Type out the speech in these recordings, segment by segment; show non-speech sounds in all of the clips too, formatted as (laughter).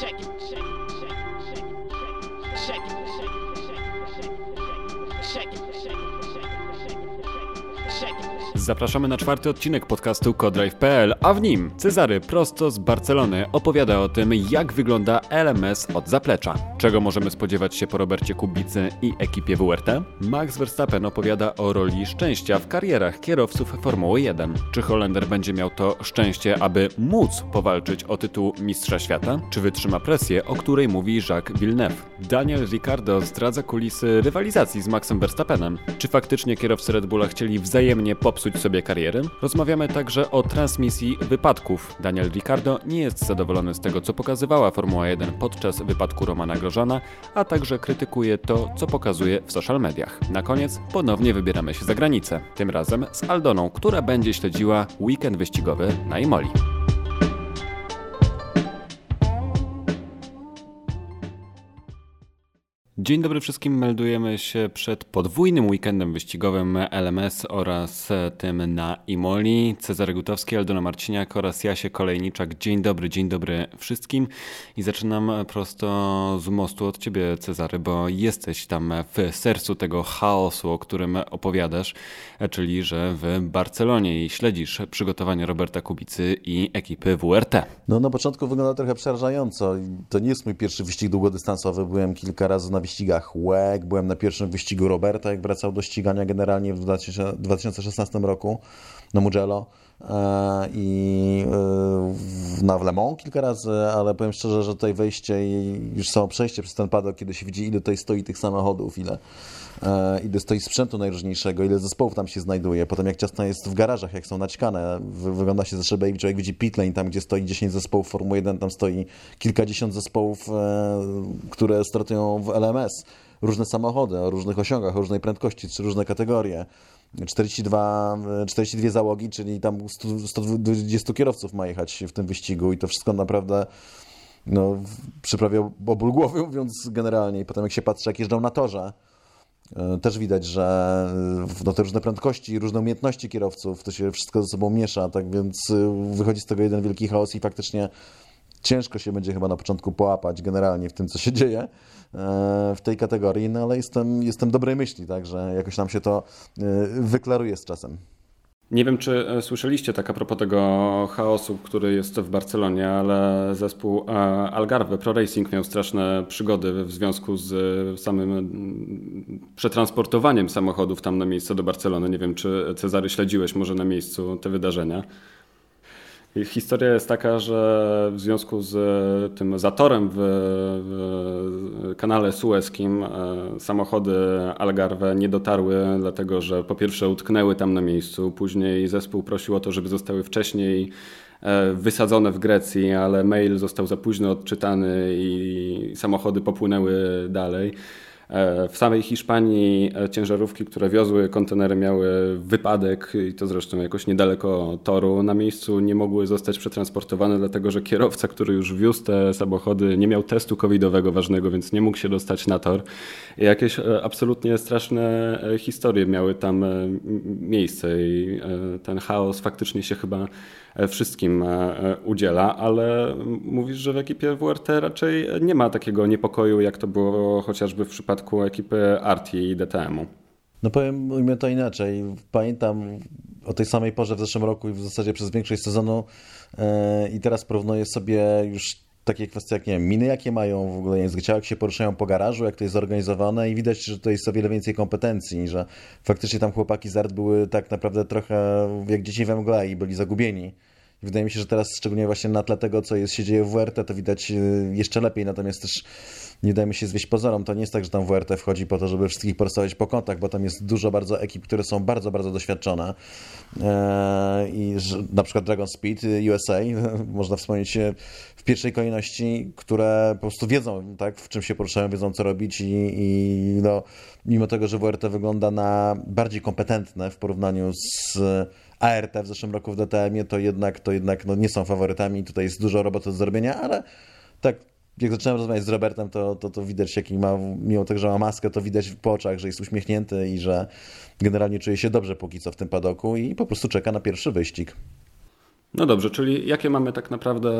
check it. Zapraszamy na czwarty odcinek podcastu Codrive.pl, a w nim Cezary prosto z Barcelony opowiada o tym, jak wygląda LMS od zaplecza. Czego możemy spodziewać się po Robercie Kubicy i ekipie WRT? Max Verstappen opowiada o roli szczęścia w karierach kierowców Formuły 1. Czy Holender będzie miał to szczęście, aby móc powalczyć o tytuł Mistrza Świata? Czy wytrzyma presję, o której mówi Jacques Villeneuve? Daniel Ricciardo zdradza kulisy rywalizacji z Maxem Verstappenem. Czy faktycznie kierowcy Red Bulla chcieli wzajemnie popsuć sobie karierę. Rozmawiamy także o transmisji wypadków. Daniel Ricardo nie jest zadowolony z tego, co pokazywała Formuła 1 podczas wypadku Romana Grożana, a także krytykuje to, co pokazuje w social mediach. Na koniec ponownie wybieramy się za granicę, tym razem z Aldoną, która będzie śledziła weekend wyścigowy na Imoli. Dzień dobry wszystkim. Meldujemy się przed podwójnym weekendem wyścigowym LMS oraz tym na Imoli. Cezary Gutowski, Aldona Marciniak oraz Jasie Kolejniczak. Dzień dobry, dzień dobry wszystkim. I zaczynam prosto z mostu od ciebie, Cezary, bo jesteś tam w sercu tego chaosu, o którym opowiadasz, czyli że w Barcelonie i śledzisz przygotowanie Roberta Kubicy i ekipy WRT. No na początku wygląda trochę przerażająco. To nie jest mój pierwszy wyścig długodystansowy. Byłem kilka razy na wyścigach WEG, byłem na pierwszym wyścigu Roberta, jak wracał do ścigania generalnie w 2016 roku na Mugello. E, i e, na Le Mans kilka razy, ale powiem szczerze, że tutaj wejście i już samo przejście przez ten padok, kiedy się widzi, ile tutaj stoi tych samochodów, ile, ile stoi sprzętu najróżniejszego, ile zespołów tam się znajduje. Potem jak ciasno jest w garażach, jak są naćkane, wygląda się ze szybę i człowiek widzi pitlane, tam gdzie stoi 10 zespołów Formuły 1, tam stoi kilkadziesiąt zespołów, które startują w LMS różne samochody o różnych osiągach, o różnej prędkości, czy różne kategorie. 42, 42 załogi, czyli tam 100, 120 kierowców ma jechać w tym wyścigu i to wszystko naprawdę no, przyprawia o ból głowy, mówiąc generalnie. I potem jak się patrzy, jak jeżdżą na torze, e, też widać, że no, te różne prędkości, różne umiejętności kierowców, to się wszystko ze sobą miesza, tak więc e, wychodzi z tego jeden wielki chaos i faktycznie ciężko się będzie chyba na początku połapać generalnie w tym, co się dzieje e, w tej kategorii, no ale jestem, jestem dobrej myśli, także jakoś nam się to e, wyklaruje z czasem. Nie wiem, czy e, słyszeliście tak a propos tego chaosu, który jest w Barcelonie, ale zespół Algarve Pro Racing miał straszne przygody w związku z samym przetransportowaniem samochodów tam na miejsce do Barcelony. Nie wiem, czy Cezary śledziłeś może na miejscu te wydarzenia. Historia jest taka, że w związku z tym zatorem w, w kanale sueskim e, samochody Algarve nie dotarły, dlatego że po pierwsze utknęły tam na miejscu, później zespół prosił o to, żeby zostały wcześniej e, wysadzone w Grecji, ale mail został za późno odczytany i samochody popłynęły dalej. E, w samej Hiszpanii e, ciężarówki, które wiozły kontenery, miały wypadek i to zresztą jakoś niedaleko toru. Na miejscu nie mogły zostać przetransportowane, dlatego że kierowca, który już wiózł te samochody, nie miał testu covidowego ważnego, więc nie mógł się dostać na tor. Jakieś e, absolutnie straszne historie miały tam miejsce i ten chaos faktycznie się chyba wszystkim e, udziela, ale mówisz, że w ekipie WRT raczej nie ma takiego niepokoju, jak to było chociażby w przypadku ekipy Arti i DTM-u. No powiem ujmę to inaczej. Pamiętam o tej samej porze w zeszłym roku i w zasadzie przez większość sezonu i teraz porównuję sobie już takie kwestie jak, nie wiem, miny jakie mają w ogóle język ciała, jak się poruszają po garażu, jak to jest zorganizowane i widać, że to jest o wiele więcej kompetencji, że faktycznie tam chłopaki z art były tak naprawdę trochę jak dzieci we mgle i byli zagubieni. Wydaje mi się, że teraz szczególnie właśnie na tle tego, co jest, się dzieje w WRT, to widać y, jeszcze lepiej, natomiast też nie dajmy się zwieść pozorom. To nie jest tak, że tam WRT wchodzi po to, żeby wszystkich porozstawiać po kątach, bo tam jest dużo bardzo ekip, które są bardzo, bardzo doświadczone. Eee, I na przykład Dragon Speed y, USA, (laughs) można wspomnieć w pierwszej kolejności, które po prostu wiedzą, tak, w czym się poruszają, wiedzą co robić i, i no, mimo tego, że WRT wygląda na bardziej kompetentne w porównaniu z ART w zeszłym roku w DTM-ie, to jednak, to jednak no, nie są faworytami. Tutaj jest dużo roboty do zrobienia, ale tak jak zacząłem rozmawiać z Robertem, to, to, to widać, jaki ma, mimo tego, że ma maskę, to widać po oczach, że jest uśmiechnięty i że generalnie czuje się dobrze póki co w tym padoku i po prostu czeka na pierwszy wyścig. No dobrze, czyli jakie mamy tak naprawdę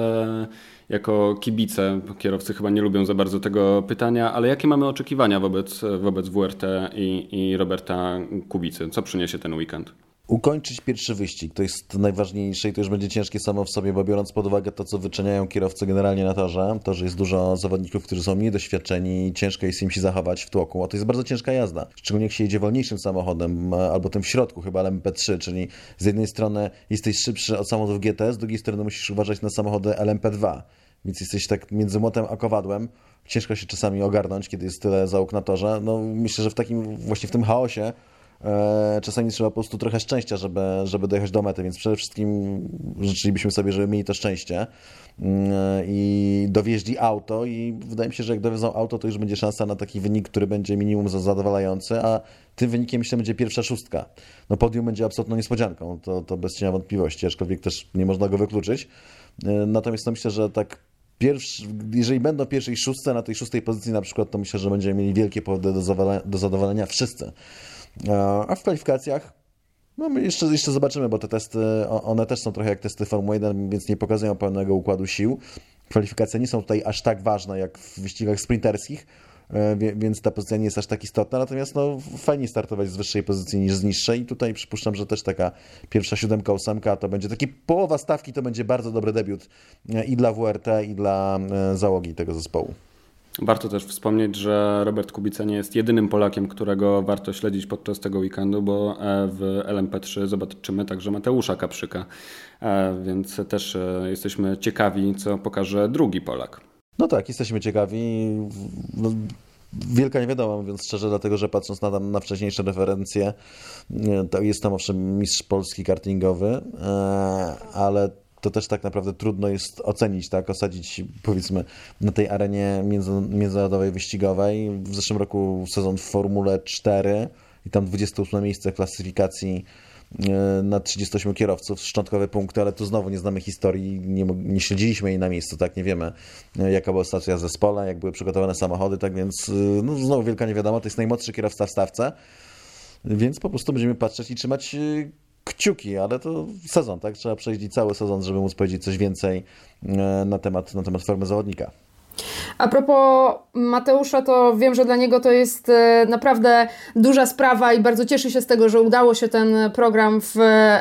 jako kibice, kierowcy chyba nie lubią za bardzo tego pytania, ale jakie mamy oczekiwania wobec, wobec WRT i, i Roberta Kubicy? Co przyniesie ten weekend? Ukończyć pierwszy wyścig. To jest najważniejsze i to już będzie ciężkie samo w sobie, bo biorąc pod uwagę to, co wyczyniają kierowcy generalnie na torze, to, że jest dużo zawodników, którzy są mniej doświadczeni i ciężko jest im się zachować w tłoku, a to jest bardzo ciężka jazda. Szczególnie jak się jedzie wolniejszym samochodem, albo tym w środku, chyba LMP3, czyli z jednej strony jesteś szybszy od samochodów GT, z drugiej strony musisz uważać na samochody LMP2. Więc jesteś tak między młotem a kowadłem. Ciężko się czasami ogarnąć, kiedy jest tyle załóg na torze. No myślę, że w takim, właśnie w tym chaosie E, czasami trzeba po prostu trochę szczęścia, żeby, żeby dojechać do mety, więc przede wszystkim życzylibyśmy sobie, żeby mieli to szczęście mm, i dowieźli auto i wydaje mi się, że jak dowiozą auto, to już będzie szansa na taki wynik, który będzie minimum zadowalający, a tym wynikiem myślę będzie pierwsza szóstka. No podium będzie absolutną niespodzianką, to, to bez cienia wątpliwości, aczkolwiek też nie można go wykluczyć. E, natomiast no myślę, że tak Pierwszy, jeżeli będą pierwszej szóstce, na tej szóstej pozycji na przykład, to myślę, że będziemy mieli wielkie powody do do zadowolenia wszyscy. A w kwalifikacjach no my jeszcze, jeszcze zobaczymy, bo te testy, one też są trochę jak testy Formuły 1, więc nie pokazują pełnego układu sił. Kwalifikacje nie są tutaj aż tak ważne jak w wyścigach sprinterskich, e, więc ta pozycja nie jest aż tak istotna, natomiast no, fajnie startować z wyższej pozycji niż z niższej i tutaj przypuszczam, że też taka pierwsza siódemka, ósemka to będzie taki połowa stawki, to będzie bardzo dobry debiut e, i dla WRT i dla e, załogi tego zespołu. Warto też wspomnieć, że Robert Kubica nie jest jedynym Polakiem, którego warto śledzić podczas tego weekendu, bo e, w LMP3 zobaczymy także Mateusza Kaprzyka, e, więc też e, jesteśmy ciekawi, co pokaże drugi Polak. No tak, jesteśmy ciekawi. No, wielka niewiadoma, mówiąc szczerze, dlatego że patrząc na, na wcześniejsze referencje, to jest tam owszem mistrz polski kartingowy, ale to też tak naprawdę trudno jest ocenić, tak, osadzić powiedzmy na tej arenie międzynarodowej wyścigowej. W zeszłym roku sezon w Formule 4 i tam 28 miejsce klasyfikacji e, na 38 kierowców, szczątkowe punkty, ale tu znowu nie znamy historii, nie, nie śledziliśmy jej na miejscu, tak, nie wiemy e, jaka była sytuacja w zespole, jak były przygotowane samochody, tak więc e, no, znowu wielka niewiadoma, to jest najmłodszy kierowca w stawce, więc po prostu będziemy patrzeć i trzymać kciuki, ale to sezon, tak? Trzeba przejść cały sezon, żeby móc powiedzieć coś więcej e, na temat, na temat formy zawodnika. A propos Mateusza, to wiem, że dla niego to jest e, naprawdę duża sprawa i bardzo cieszy się z tego, że udało się ten program w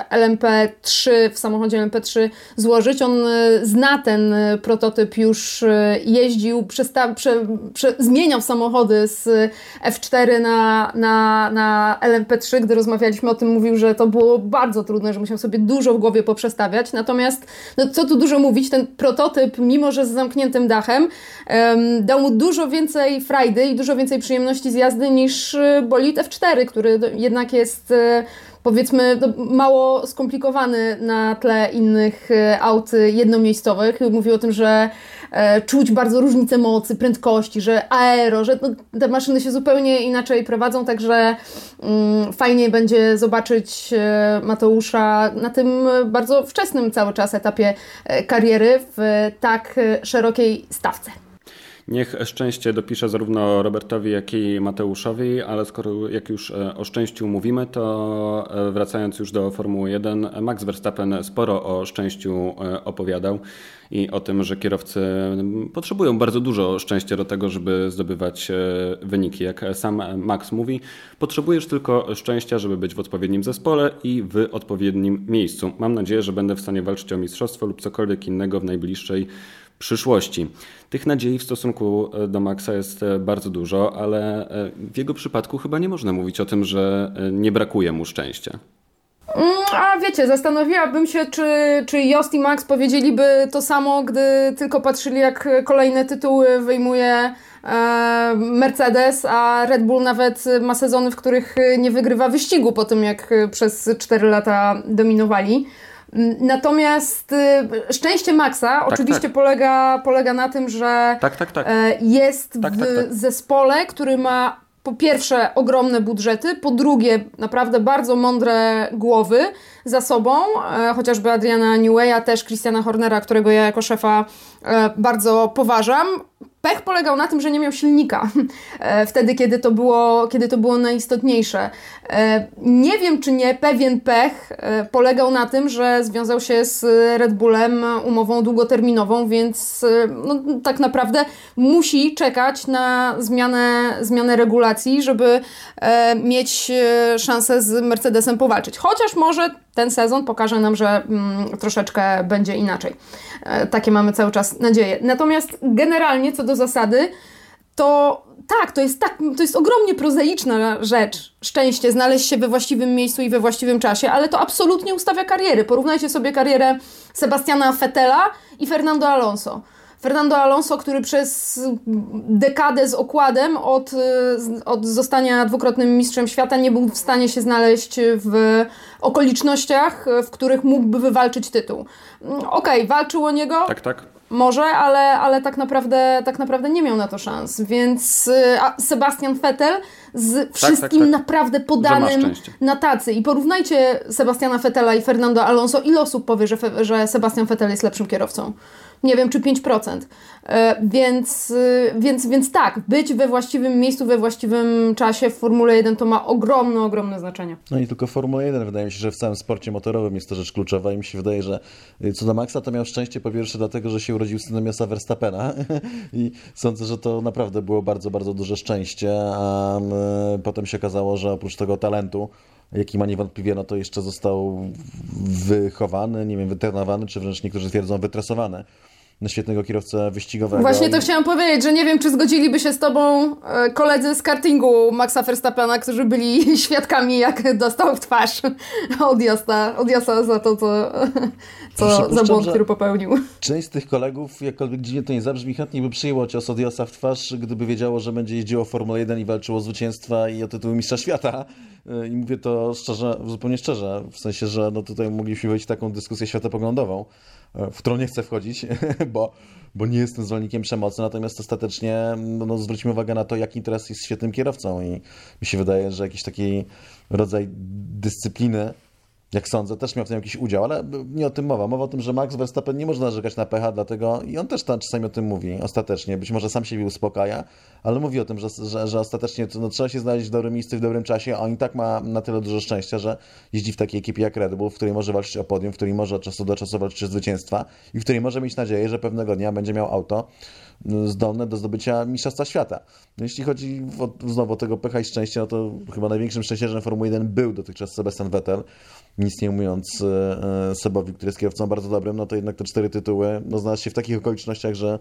LMP3, w samochodzie LMP3 złożyć. On e, zna ten prototyp, już e, jeździł, przesta- prze, prze, zmieniał samochody z F4 na, na, na LMP3. Gdy rozmawialiśmy o tym, mówił, że to było bardzo trudne, że musiał sobie dużo w głowie poprzestawiać. Natomiast, no, co tu dużo mówić, ten prototyp, mimo że z zamkniętym dachem, dał mu dużo więcej frajdy i dużo więcej przyjemności z jazdy niż y, bolid F4, który jednak jest y, powiedzmy no, mało skomplikowany na tle innych y, aut jednomiejscowych. Mówił o tym, że e, czuć bardzo różnicę mocy, prędkości, że aero, że no, te maszyny się zupełnie inaczej prowadzą, także mm, fajnie będzie zobaczyć e, Mateusza na tym bardzo wczesnym cały czas etapie e, kariery w tak szerokiej stawce. Niech szczęście dopisze zarówno Robertowi, jak i Mateuszowi, ale skoro jak już e, o szczęściu mówimy, to e, wracając już do Formuły 1, Max Verstappen sporo o szczęściu e, opowiadał i o tym, że kierowcy potrzebują bardzo dużo szczęścia do tego, żeby zdobywać wyniki. Jak sam Max mówi, potrzebujesz tylko szczęścia, żeby być w odpowiednim zespole i w odpowiednim miejscu. Mam nadzieję, że będę w stanie walczyć o mistrzostwo lub cokolwiek innego w najbliższej przyszłości. Tych nadziei w stosunku e, do Maxa jest e, bardzo dużo, ale e, w jego przypadku chyba nie można mówić o tym, że nie brakuje mu szczęścia. Mm, a wiecie, zastanowiłabym się, czy, czy Jost i Max powiedzieliby to samo, gdy tylko patrzyli, jak kolejne tytuły wyjmuje Mercedes, a Red Bull nawet ma sezony, w których nie wygrywa wyścigu po tym, jak przez 4 lata dominowali. Natomiast y, szczęście Maxa tak, oczywiście tak. Polega, polega na tym, że tak, tak, tak. E, jest tak, w zespole, który ma po pierwsze ogromne budżety, po drugie naprawdę bardzo mądre głowy za sobą, e, chociażby Adriana Newaya, też Christiana Hornera, którego ja jako szefa e, bardzo poważam. Pech polegał na tym, że nie miał silnika (laughs) e, wtedy, kiedy to było, kiedy to było najistotniejsze. E, nie wiem, czy nie pewien pech e, polegał na tym, że związał się z Red Bullem umową długoterminową, więc no, tak naprawdę musi czekać na zmianę, zmianę regulacji, żeby mieć szansę z Mercedesem powalczyć. Chociaż może ten sezon pokaże nam, że mm, troszeczkę będzie inaczej. E, takie mamy cały czas nadzieję. Natomiast generalnie co do zasady, to tak, to jest, tak, to jest ogromnie prozaiczna rzecz, szczęście, znaleźć się we właściwym miejscu i we właściwym czasie, ale to absolutnie ustawia kariery. Porównajcie sobie karierę Sebastiana Fetela i Fernando Alonso. Fernando Alonso, który przez dekadę z okładem od, od zostania dwukrotnym mistrzem świata nie był w stanie się znaleźć w okolicznościach, w których mógłby wywalczyć tytuł. Okej, okay, walczył o niego. Tak, tak. Może, ale, ale tak, naprawdę, tak naprawdę nie miał na to szans. Więc Sebastian Vettel z tak, wszystkim tak, tak, naprawdę podanym na tacy. I porównajcie Sebastiana Vettela i Fernando Alonso. Ile osób powie, że, że Sebastian Vettel jest lepszym kierowcą? Nie wiem, czy 5%. E, więc, y, więc, więc tak, być we właściwym miejscu, we właściwym czasie w Formule 1 to ma ogromne, ogromne znaczenie. No i tylko Formule 1, wydaje mi się, że w całym sporcie motorowym jest to rzecz kluczowa i mi się wydaje, że y, co do Maxa to miał szczęście po pierwsze dlatego, że się urodził synem Josa Verstappena (laughs) i sądzę, że to naprawdę było bardzo, bardzo duże szczęście, a potem się okazało, że oprócz tego talentu jaki ma niewątpliwie, no to jeszcze został wychowany, nie wiem, wytrenowany, czy wręcz niektórzy twierdzą wytresowany na świetnego kierowcę wyścigowego. Właśnie to chciałam powiedzieć, że nie wiem, czy zgodziliby się z tobą e, koledzy z kartingu Maxa Verstappena, którzy byli (laughs) świadkami, jak dostał w twarz od Josta, od Josta za to, co, (laughs) co za błąd, który popełnił. Część z tych kolegów, jakkolwiek dziwnie to nie zabrzmi, chętnie by przyjęło cios od Josta w twarz, gdyby wiedziało, że będzie jeździło Formułę 1 i walczyło o zwycięstwa i o tytuł mistrza świata. E, I mówię to szczerze, zupełnie szczerze, w sensie, że no tutaj mogliśmy wejść w taką dyskusję światopoglądową w którą nie chcę wchodzić, (laughs) bo, bo nie jestem zwolennikiem przemocy, natomiast ostatecznie no, no, zwróćmy uwagę na to, jaki interes jest świetnym kierowcą i mi się wydaje, że jakiś taki rodzaj dyscypliny jak sądzę, też miał w tym jakiś udział, ale nie o tym mowa. Mowa o tym, że Max Verstappen nie można narzekać na pecha, dlatego i on też tam czasami o tym mówi, ostatecznie. Być może sam siebie uspokaja, ale mówi o tym, że, że, że ostatecznie no, trzeba się znaleźć w dobrym miejscu w dobrym czasie, a on i tak ma na tyle dużo szczęścia, że jeździ w takiej ekipie jak Red Bull, w której może walczyć o podium, w której może od czasu do czasu walczyć o zwycięstwa i w której może mieć nadzieję, że pewnego dnia będzie miał auto mm, zdolne do zdobycia Mistrzostwa Świata. No, jeśli chodzi o, znowu o tego pecha i szczęścia, no to chyba największym szczęściarzem Formuły 1 był dotychczas Sebastian Vettel, nic nie mówiąc e, e, Sebowi, który jest kierowcą bardzo dobrym, no to jednak te cztery tytuły no, znalazł się w takich okolicznościach, że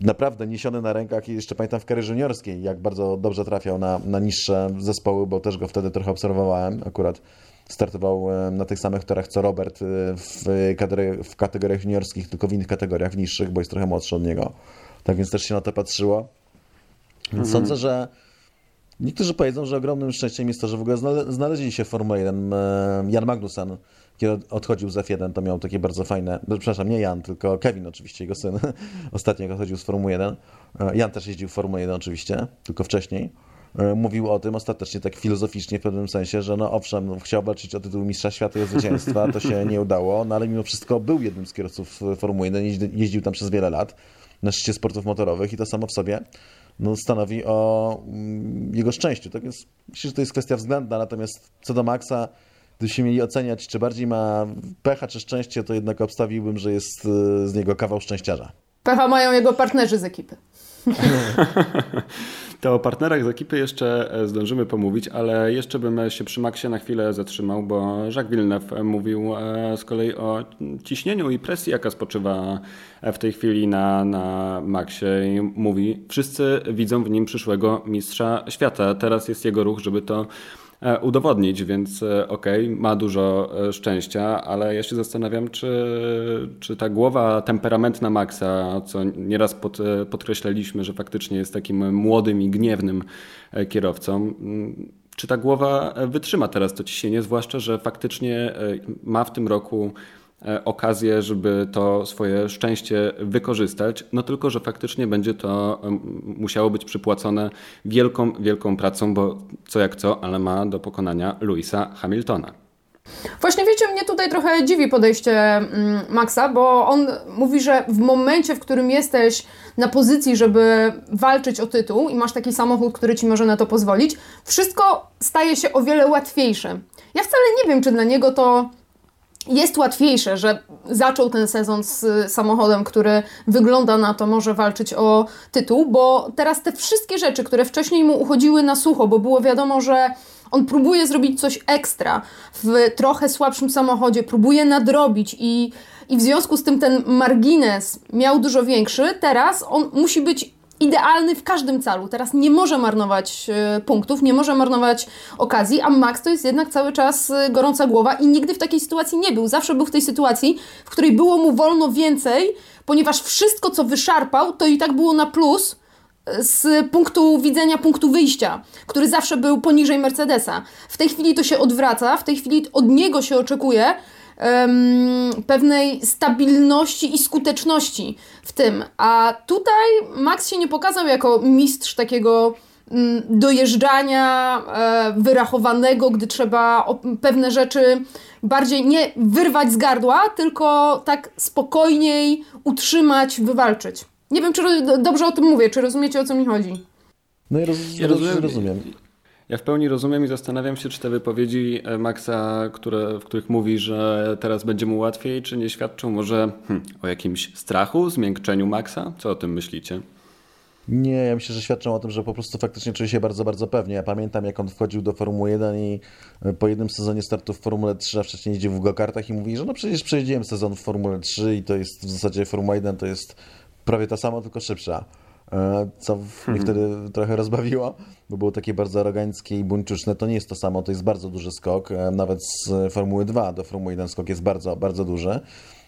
naprawdę niesiony na rękach i jeszcze pamiętam w karierze juniorskiej, jak bardzo dobrze trafiał na, na niższe zespoły, bo też go wtedy trochę obserwowałem. Akurat startował e, na tych samych torach co Robert w, w kategoriach juniorskich, tylko w innych kategoriach, w niższych, bo jest trochę młodszy od niego. Tak więc też się na to patrzyło. Więc mhm. sądzę, że Niektórzy powiedzą, że ogromnym szczęściem jest to, że w ogóle znaleźli się w Formule 1. Jan Magnussen, kiedy odchodził z F1, to miał takie bardzo fajne, no, przepraszam, nie Jan, tylko Kevin oczywiście, jego syn, (laughs) ostatnio odchodził z Formuły 1. E, Jan też jeździł w Formule 1 oczywiście, tylko wcześniej. E, mówił o tym ostatecznie tak filozoficznie w pewnym sensie, że no owszem, chciał walczyć o tytuł Mistrza Świata i zwycięstwa, to się nie udało, no ale mimo wszystko był jednym z kierowców Formuły 1, jeździł tam przez wiele lat na szczycie sportów motorowych i to samo w sobie no, stanowi o mm, jego szczęściu. Tak jest, myślę, że to jest kwestia względna, natomiast co do Maxa, gdybyśmy mieli oceniać, czy bardziej ma pecha, czy szczęście, to jednak obstawiłbym, że jest y, z niego kawał szczęściarza. Pecha mają jego partnerzy z ekipy. (laughs) To o partnerach z ekipy jeszcze e, zdążymy pomówić, ale jeszcze bym się przy Maxie na chwilę zatrzymał, bo Jacques Villeneuve mówił e, z kolei o ciśnieniu i presji, jaka spoczywa w tej chwili na, na Maxie i mówi, wszyscy widzą w nim przyszłego mistrza świata. Teraz jest jego ruch, żeby to E, udowodnić, więc e, okej, okay, ma dużo e, szczęścia, ale ja się zastanawiam, czy, czy ta głowa temperamentna Maxa, co nieraz pod, podkreślaliśmy, że faktycznie jest takim młodym i gniewnym kierowcą, czy ta głowa wytrzyma teraz to ciśnienie, zwłaszcza, że faktycznie ma w tym roku E, okazję, żeby to swoje szczęście wykorzystać, no tylko, że faktycznie będzie to musiało być przypłacone wielką, wielką pracą, bo co jak co, ale ma do pokonania Louisa Hamiltona. Właśnie wiecie, mnie tutaj trochę dziwi podejście mm, Maxa, bo on mówi, że w momencie, w którym jesteś na pozycji, żeby walczyć o tytuł i masz taki samochód, który ci może na to pozwolić, wszystko staje się o wiele łatwiejsze. Ja wcale nie wiem, czy dla niego to jest łatwiejsze, że zaczął ten sezon z samochodem, który wygląda na to, może walczyć o tytuł, bo teraz te wszystkie rzeczy, które wcześniej mu uchodziły na sucho, bo było wiadomo, że on próbuje zrobić coś ekstra w trochę słabszym samochodzie, próbuje nadrobić i, i w związku z tym ten margines miał dużo większy. Teraz on musi być idealny w każdym calu. Teraz nie może marnować y, punktów, nie może marnować okazji, a Max to jest jednak cały czas y, gorąca głowa i nigdy w takiej sytuacji nie był. Zawsze był w tej sytuacji, w której było mu wolno więcej, ponieważ wszystko, co wyszarpał, to i tak było na plus y, z punktu widzenia, punktu wyjścia, który zawsze był poniżej Mercedesa. W tej chwili to się odwraca, w tej chwili od niego się oczekuje, um, pewnej stabilności i skuteczności w tym. A tutaj Max się nie pokazał jako mistrz takiego um, dojeżdżania e, wyrachowanego, gdy trzeba pewne rzeczy bardziej nie wyrwać z gardła, tylko tak spokojniej utrzymać, wywalczyć. Nie wiem, czy dobrze o tym mówię, czy rozumiecie o co mi chodzi. No i roz, ja rozumiem. rozumiem. Ja w pełni rozumiem i zastanawiam się, czy te wypowiedzi e, Maxa, które, w których mówi, że teraz będzie mu łatwiej, czy nie świadczą może hmm, o jakimś strachu, zmiękczeniu Maxa? Co o tym myślicie? Nie, ja myślę, że świadczą o tym, że po prostu faktycznie czuje się bardzo, bardzo pewnie. Ja pamiętam, jak on wchodził do Formuły 1 i e, po jednym sezonie startu w Formule 3, a wcześniej jeździł w go-kartach i mówi, że no przecież przejeździłem sezon w Formule 3 i to jest w zasadzie Formuła 1 to jest prawie ta sama, tylko szybsza. E, co mnie mhm. wtedy trochę rozbawiło, bo było takie bardzo aroganckie i buńczuczne. To nie jest to samo, to jest bardzo duży skok. E, nawet z Formuły 2 do Formuły 1 skok jest bardzo, bardzo duży.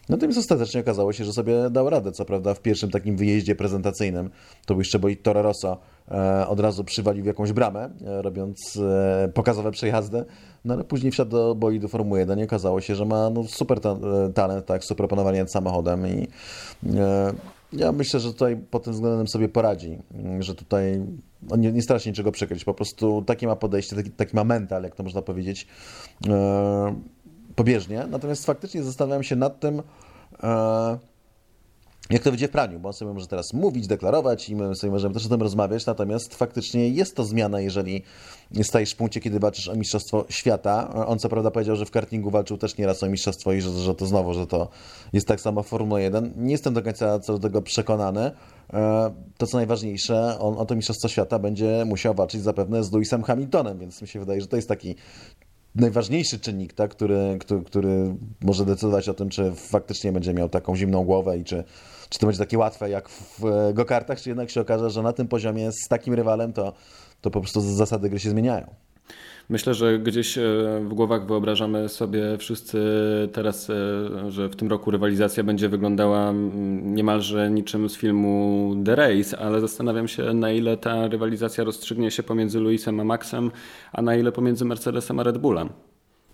Natomiast ostatecznie okazało się, że sobie dał radę. Co prawda w pierwszym takim wyjeździe prezentacyjnym, to był jeszcze bolid Toro Rosso, e, od razu przywalił w jakąś bramę, robiąc pokazowe przejazdy, no ale później wsiadł do bolidu Formuły 1 i okazało się, że ma no, super ta talent, tak, super panowanie nad samochodem i ja myślę, że tutaj pod tym względem sobie poradzi, że tutaj on nie, nie stara się niczego przykryć, po prostu takie ma podejście, taki, taki ma mental, jak to można powiedzieć, e, pobieżnie. Natomiast faktycznie zastanawiam się nad tym, e, jak to będzie w praniu, bo on sobie może teraz mówić, deklarować i my sobie możemy też o tym rozmawiać, natomiast faktycznie jest to zmiana, jeżeli stajesz w punkcie, kiedy walczysz o Mistrzostwo Świata. On co prawda powiedział, że w kartingu walczył też nieraz o Mistrzostwo i że, że to znowu, że to jest tak samo w Formule 1. Nie jestem do końca co do tego przekonany. E, to co najważniejsze, on o to Mistrzostwo Świata będzie musiał walczyć zapewne z Lewisem Hamiltonem, więc mi się wydaje, że to jest taki najważniejszy czynnik, tak, który, który, który może decydować o tym, czy faktycznie będzie miał taką zimną głowę i czy czy to będzie takie łatwe jak w go-kartach, czy jednak się okaże, że na tym poziomie z takim rywalem to, to po prostu zasady gry się zmieniają. Myślę, że gdzieś e, w głowach wyobrażamy sobie wszyscy teraz, e, że w tym roku rywalizacja będzie wyglądała mm, niemalże niczym z filmu The Race, ale zastanawiam się, na ile ta rywalizacja rozstrzygnie się pomiędzy Luisem a Maxem, a na ile pomiędzy Mercedesem a Red Bullem.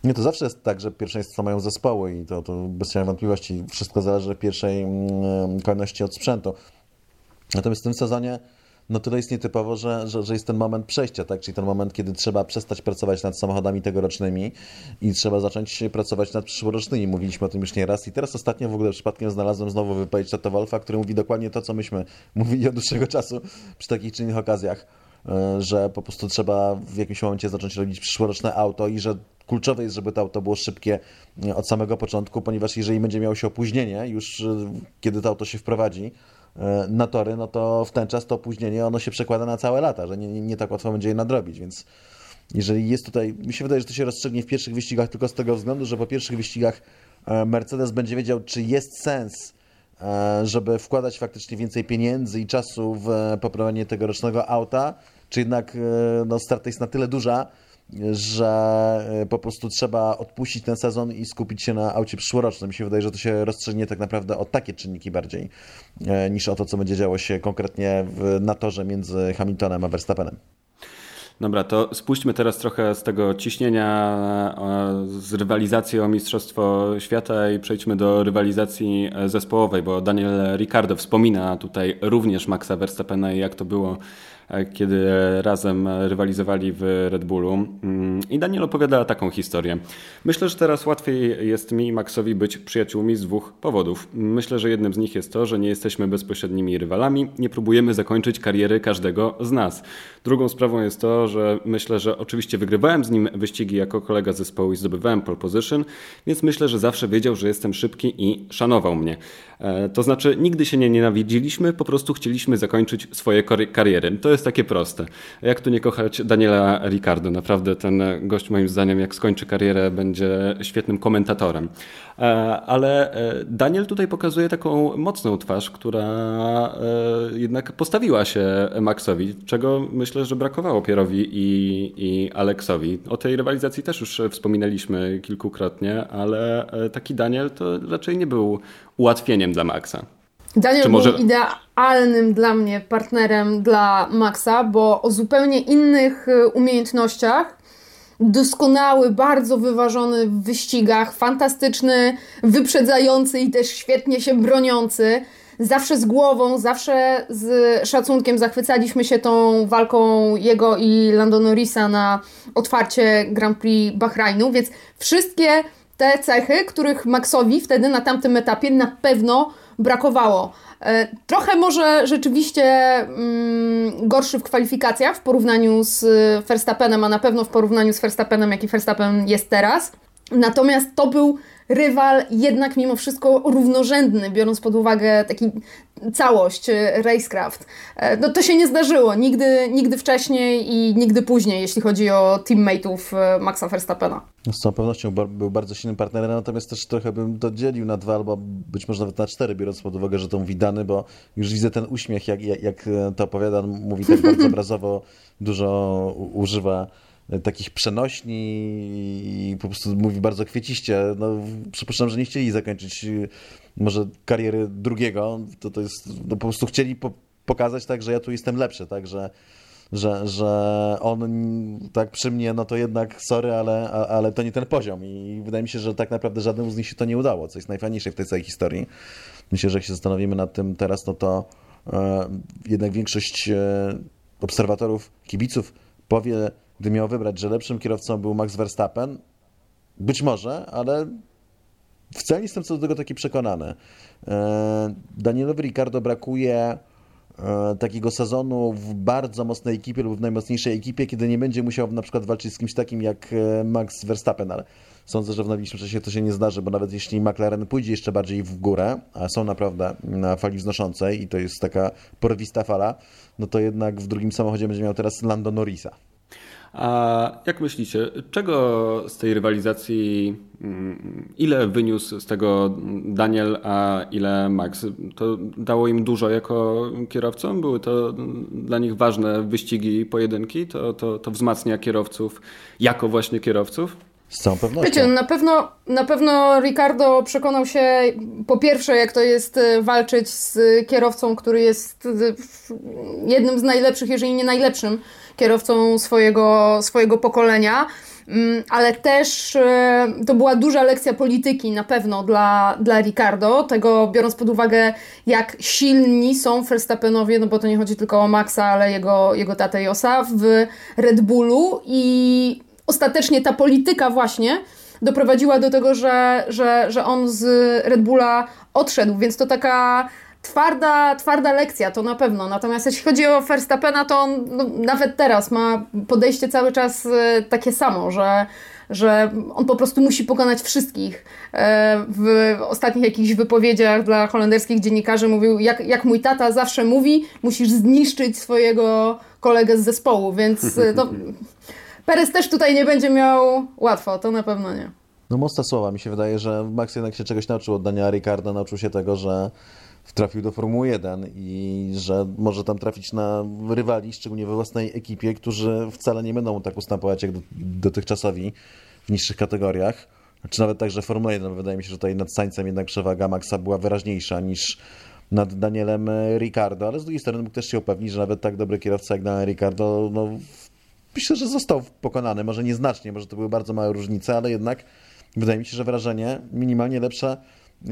Nie, to zawsze jest tak, że pierwszeństwo mają zespoły i to, to bez wątpliwości wszystko zależy w pierwszej mm, kolejności od sprzętu. Natomiast w tym sezonie no tyle jest nietypowo, że, że, że jest ten moment przejścia, tak? czyli ten moment, kiedy trzeba przestać pracować nad samochodami tegorocznymi i trzeba zacząć pracować nad przyszłorocznymi. Mówiliśmy o tym już nie raz i teraz ostatnio w ogóle przypadkiem znalazłem znowu wypowiedź Toto Wolfa, który mówi dokładnie to, co myśmy (laughs) mówili od dłuższego czasu przy takich czy innych okazjach, e, że po prostu trzeba w jakimś momencie zacząć robić przyszłoroczne auto i że kluczowe jest, żeby to auto było szybkie e, od samego początku, ponieważ jeżeli będzie miało się opóźnienie już e, kiedy to auto się wprowadzi e, na tory, no to w ten czas to opóźnienie ono się przekłada na całe lata, że nie, nie, tak łatwo będzie je nadrobić, więc jeżeli jest tutaj, mi się wydaje, że to się rozstrzygnie w pierwszych wyścigach tylko z tego względu, że po pierwszych wyścigach Mercedes będzie wiedział, czy jest sens żeby wkładać faktycznie więcej pieniędzy i czasu w poprawienie tegorocznego auta, czy jednak no, start jest na tyle duża, że e, po prostu trzeba odpuścić ten sezon i skupić się na aucie przyszłorocznym. Mi się wydaje, że to się rozstrzygnie tak naprawdę o takie czynniki bardziej e, niż o to, co będzie działo się konkretnie w, na torze między Hamiltonem a Verstappenem. Dobra, to spuśćmy teraz trochę z tego ciśnienia, e, z rywalizacji o Mistrzostwo Świata i przejdźmy do rywalizacji zespołowej, bo Daniel Ricardo wspomina tutaj również Maxa Verstappena i jak to było kiedy razem rywalizowali w Red Bullu. Mm, I Daniel opowiada taką historię. Myślę, że teraz łatwiej jest mi i Maxowi być przyjaciółmi z dwóch powodów. Myślę, że jednym z nich jest to, że nie jesteśmy bezpośrednimi rywalami, nie próbujemy zakończyć kariery każdego z nas. Drugą sprawą jest to, że myślę, że oczywiście wygrywałem z nim wyścigi jako kolega zespołu i zdobywałem pole position, więc myślę, że zawsze wiedział, że jestem szybki i szanował mnie. E, to znaczy, nigdy się nie nienawidziliśmy, po prostu chcieliśmy zakończyć swoje kariery. To jest takie proste. Jak tu nie kochać Daniela Ricardo? Naprawdę ten gość, moim zdaniem, jak skończy karierę, będzie świetnym komentatorem. E, ale e, Daniel tutaj pokazuje taką mocną twarz, która jednak postawiła się Maxowi, czego myślę, że brakowało Pierowi i, i Aleksowi. O tej rywalizacji też już wspominaliśmy kilkukrotnie, ale taki Daniel to raczej nie był ułatwieniem dla Maxa. Daniel może... był idealnym dla mnie partnerem dla Maxa, bo o zupełnie innych y, umiejętnościach. Doskonały, bardzo wyważony w wyścigach, fantastyczny, wyprzedzający i też świetnie się broniący. Zawsze z głową, zawsze z szacunkiem zachwycaliśmy się tą walką jego i Lando Norrisa na otwarcie Grand Prix Bahrainu, więc wszystkie te cechy, których Maxowi wtedy na tamtym etapie na pewno brakowało. E, trochę może rzeczywiście mm, gorszy w kwalifikacjach w porównaniu z Verstappenem, a na pewno w porównaniu z Verstappenem, jaki Verstappen jest teraz. Natomiast to był rywal jednak mimo wszystko równorzędny, biorąc pod uwagę taki całość e, racecraft. E, no to się nie zdarzyło nigdy, nigdy wcześniej i nigdy później, jeśli chodzi o teammateów e, Maxa Verstappena. No z całą pewnością był bardzo silnym partnerem, natomiast też trochę bym to dzielił na dwa albo być może nawet na cztery, biorąc pod uwagę, że to mówi Dany, bo już widzę ten uśmiech, jak, jak, jak to opowiada, mówi tak bardzo obrazowo, dużo używa takich przenośni i po prostu mówi bardzo kwieciście. No, przypuszczam, że nie chcieli zakończyć y, może kariery drugiego, to, to jest, no, po prostu chcieli po, pokazać tak, że ja tu jestem lepszy, tak, że, że, że on tak przy mnie, no to jednak sorry, ale, ale to nie ten poziom i wydaje mi się, że tak naprawdę żadnemu z nich się to nie udało, co jest najfajniejsze w tej całej historii. Myślę, że jak się zastanowimy nad tym teraz, no to e, jednak większość e, obserwatorów, kibiców powie, gdy miał wybrać, że lepszym kierowcą był Max Verstappen, być może, ale wcale nie jestem co do tego taki przekonany. E, Danielowi Ricardo brakuje e, takiego sezonu w bardzo mocnej ekipie lub w najmocniejszej ekipie, kiedy nie będzie musiał na przykład walczyć z kimś takim jak e, Max Verstappen, ale sądzę, że w najbliższym czasie to się nie zdarzy, bo nawet jeśli McLaren pójdzie jeszcze bardziej w górę, a są naprawdę na fali wznoszącej i to jest taka porwista fala, no to jednak w drugim samochodzie będzie miał teraz Lando Norrisa. A jak myślicie, czego z tej rywalizacji, mm, ile wyniósł z tego Daniel, a ile Max? To dało im dużo jako kierowcom? Były to dla nich ważne wyścigi i pojedynki? To, to, to wzmacnia kierowców jako właśnie kierowców? Z całą pewnością. Wiecie, na pewno, na pewno Ricardo przekonał się po pierwsze, jak to jest e, walczyć z kierowcą, który jest jednym z najlepszych, jeżeli nie najlepszym kierowcą swojego, swojego pokolenia. Mm, ale też e, to była duża lekcja polityki na pewno dla, dla Ricardo, tego biorąc pod uwagę, jak silni są Verstappenowie, no bo to nie chodzi tylko o Maxa, ale jego, jego tatę Josa w Red Bullu i ostatecznie ta polityka właśnie doprowadziła do tego, że, że, że on z Red Bulla odszedł, więc to taka twarda, twarda lekcja, to na pewno. Natomiast jeśli chodzi o Verstappena, to on no, nawet teraz ma podejście cały czas e, takie samo, że, że on po prostu musi pokonać wszystkich. E, w ostatnich jakichś wypowiedziach dla holenderskich dziennikarzy mówił, jak, jak mój tata zawsze mówi, musisz zniszczyć swojego kolegę z zespołu, więc e, no, (laughs) Perez też tutaj nie będzie miał łatwo, to na pewno nie. No mocne słowa. Mi się wydaje, że Max jednak się czegoś nauczył od Daniela Ricarda, nauczył się tego, że trafił do Formuły 1 i że może tam trafić na rywali, szczególnie we własnej ekipie, którzy wcale nie będą tak ustępować jak dotychczasowi w niższych kategoriach. Czy nawet także Formuła 1. Wydaje mi się, że tutaj nad Sańcem jednak przewaga Maxa była wyraźniejsza niż nad Danielem Ricardo, ale z drugiej strony mógł też się upewnić, że nawet tak dobry kierowca jak Daniel Ricardo, no, myślę, że został pokonany. Może nieznacznie, może to były bardzo małe różnice, ale jednak wydaje mi się, że wrażenie minimalnie lepsze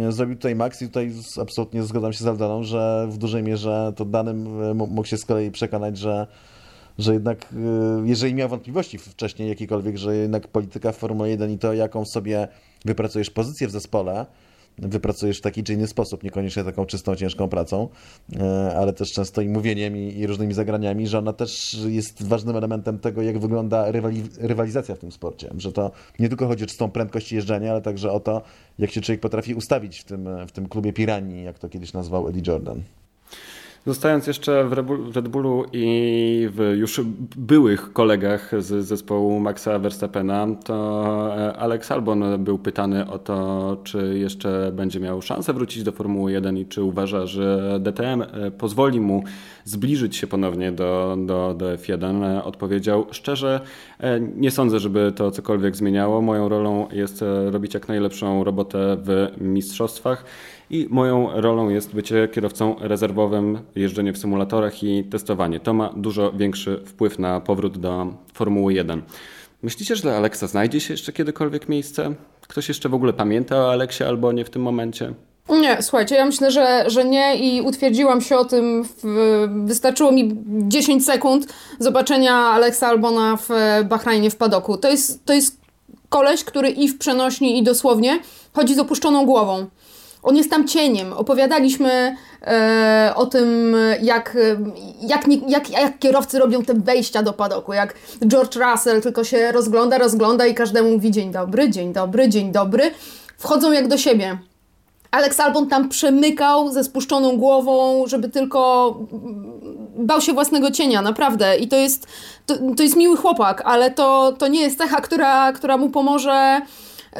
zrobił tutaj Max i tutaj absolutnie zgadzam się z Aldaną, że w dużej mierze to danym mógł się z kolei przekonać, że że jednak, jeżeli miał wątpliwości wcześniej jakiekolwiek, że jednak polityka w Formule 1 i to, jaką sobie wypracujesz pozycję w zespole, wypracujesz w taki czy inny sposób, niekoniecznie taką czystą, ciężką pracą, e, ale też często i mówieniem i, i różnymi zagraniami, że ona też jest ważnym elementem tego, jak wygląda rywali, rywalizacja w tym sporcie. Że to nie tylko chodzi o czystą prędkość jeżdżenia, ale także o to, jak się człowiek potrafi ustawić w tym, w tym klubie piranii, jak to kiedyś nazwał Eddie Jordan. Zostając jeszcze w Red Bullu i w już byłych kolegach z zespołu Maxa Verstappena, to e, Alex Albon był pytany o to, czy jeszcze będzie miał szansę wrócić do Formuły 1 i czy uważa, że DTM e, pozwoli mu zbliżyć się ponownie do, do, do F1. Odpowiedział szczerze, e, nie sądzę, żeby to cokolwiek zmieniało. Moją rolą jest robić jak najlepszą robotę w mistrzostwach i moją rolą jest bycie kierowcą rezerwowym, jeżdżenie w symulatorach i testowanie. To ma dużo większy wpływ na powrót do Formuły 1. Myślicie, że dla Aleksa znajdzie się jeszcze kiedykolwiek miejsce? Ktoś jeszcze w ogóle pamięta o Aleksie albo nie w tym momencie? Nie, słuchajcie, ja myślę, że, że nie i utwierdziłam się o tym. W, wystarczyło mi 10 sekund zobaczenia Aleksa Albona w Bahrajnie w padoku. To jest, to jest koleś, który i w przenośni, i dosłownie chodzi z opuszczoną głową. On jest tam cieniem. Opowiadaliśmy e, o tym, jak, jak, jak, jak kierowcy robią te wejścia do padoku, jak George Russell tylko się rozgląda, rozgląda i każdemu mówi dzień dobry, dzień dobry, dzień dobry. Wchodzą jak do siebie. Alex Albon tam przemykał ze spuszczoną głową, żeby tylko bał się własnego cienia, naprawdę. I to jest, to, to jest miły chłopak, ale to, to nie jest cecha, która, która mu pomoże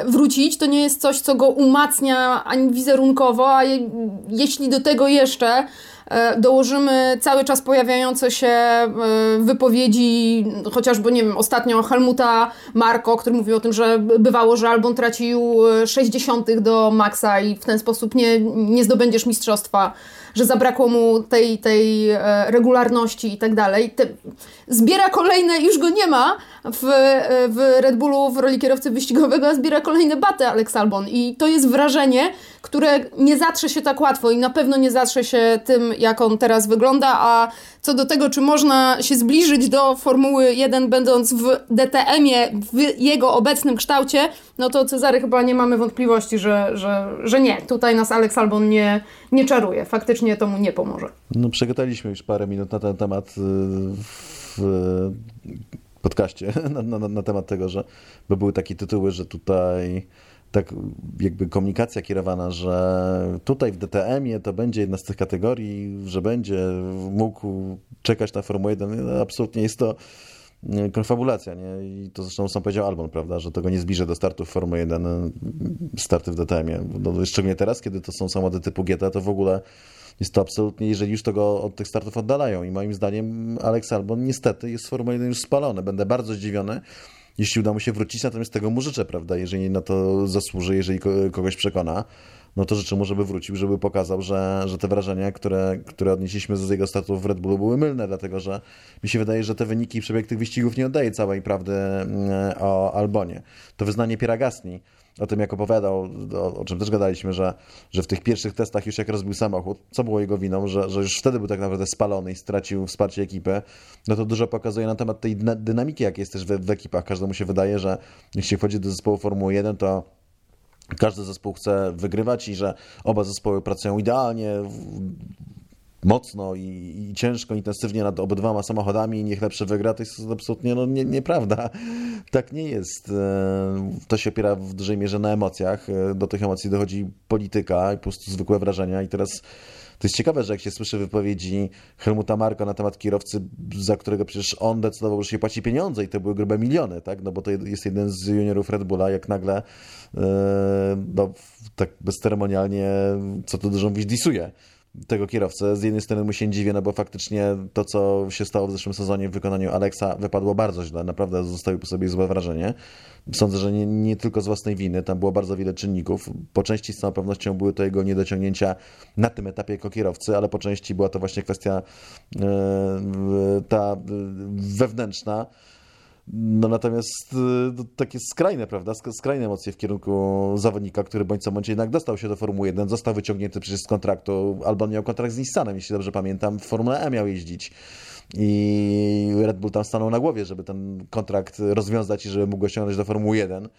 wrócić. To nie jest coś, co go umacnia ani wizerunkowo, a je, jeśli do tego jeszcze e, dołożymy cały czas pojawiające się e, wypowiedzi, chociażby, nie wiem, ostatnio Helmuta Marko, który mówił o tym, że bywało, że Albon tracił 60 do Maxa i w ten sposób nie, nie zdobędziesz mistrzostwa że zabrakło mu tej, tej e, regularności i tak dalej. Zbiera kolejne, już go nie ma w, e, w Red Bullu w roli kierowcy wyścigowego, a zbiera kolejne baty Alex Albon. I to jest wrażenie, które nie zatrze się tak łatwo i na pewno nie zatrze się tym, jak on teraz wygląda, a co do tego, czy można się zbliżyć do Formuły 1 będąc w DTM-ie w jego obecnym kształcie, no to Cezary chyba nie mamy wątpliwości, że, że, że nie. Tutaj nas Alex Albon nie, nie czaruje. Faktycznie to mu nie pomoże. No przegadaliśmy już parę minut na ten temat y, w podcaście, (laughs) na, na, na temat tego, że by były takie tytuły, że tutaj tak jakby komunikacja kierowana, że tutaj w DTM-ie to będzie jedna z tych kategorii, że będzie mógł czekać na Formułę 1. No, absolutnie jest to konfabulacja, nie? I to zresztą sam powiedział Albon, prawda, że tego nie zbliży do startów Formuły 1, starty w DTM-ie. No, szczególnie teraz, kiedy to są samochody typu GT, to w ogóle jest to absolutnie, jeżeli już tego od tych startów oddalają i moim zdaniem Alex Albon niestety jest z Formuły 1 już spalony. Będę bardzo zdziwiony, jeśli uda mu się wrócić, natomiast tego mu życzę, prawda, jeżeli na to zasłuży, jeżeli kogoś przekona, no to życzę mu, żeby wrócił, żeby pokazał, że, że te wrażenia, które, które odnieśliśmy z jego startów w Red Bullu były mylne, dlatego że mi się wydaje, że te wyniki i przebieg tych wyścigów nie oddaje całej prawdy mm, o Albonie. To wyznanie Pieragasni o tym, jak opowiadał, o, o, czym też gadaliśmy, że, że w tych pierwszych testach już jak rozbił samochód, co było jego winą, że, że już wtedy był tak naprawdę spalony i stracił wsparcie ekipy, no to dużo pokazuje na temat tej dynamiki, jak jest też w, w ekipach. Każdemu się wydaje, że jeśli wchodzi do zespołu Formuły 1, to każdy zespół chce wygrywać i że oba zespoły pracują idealnie, mocno i, i, ciężko, intensywnie nad obydwoma samochodami i niech lepszy wygra, to jest absolutnie no, nie, nieprawda. Tak nie jest. E, to się opiera w dużej mierze na emocjach. E, do tych emocji dochodzi polityka i po prostu zwykłe wrażenia i teraz to jest ciekawe, że jak się słyszy wypowiedzi Helmuta Marko na temat kierowcy, za którego przecież on decydował, że się płaci pieniądze i to były grube miliony, tak? No bo to jest jeden z juniorów Red Bulla, jak nagle e, no, tak bezceremonialnie, co tu dużo mówić, disuje tego kierowcę. Z jednej strony mu się dziwię, no bo faktycznie to, co się stało w zeszłym sezonie w wykonaniu Alexa wypadło bardzo źle. Naprawdę zostawił po sobie złe wrażenie. Sądzę, że nie, nie tylko z własnej winy. Tam było bardzo wiele czynników. Po części z całą pewnością były to jego niedociągnięcia na tym etapie jako kierowcy, ale po części była to właśnie kwestia yy, ta wewnętrzna No natomiast no, takie skrajne, prawda, skrajne emocje w kierunku zawodnika, który bądź co bądź jednak dostał się do Formuły 1, został wyciągnięty przecież z kontraktu, albo miał kontrakt z Nissanem, jeśli dobrze pamiętam, w Formule E miał jeździć i Red Bull tam stanął na głowie, żeby ten kontrakt rozwiązać i żeby mógł osiągnąć do Formuły 1.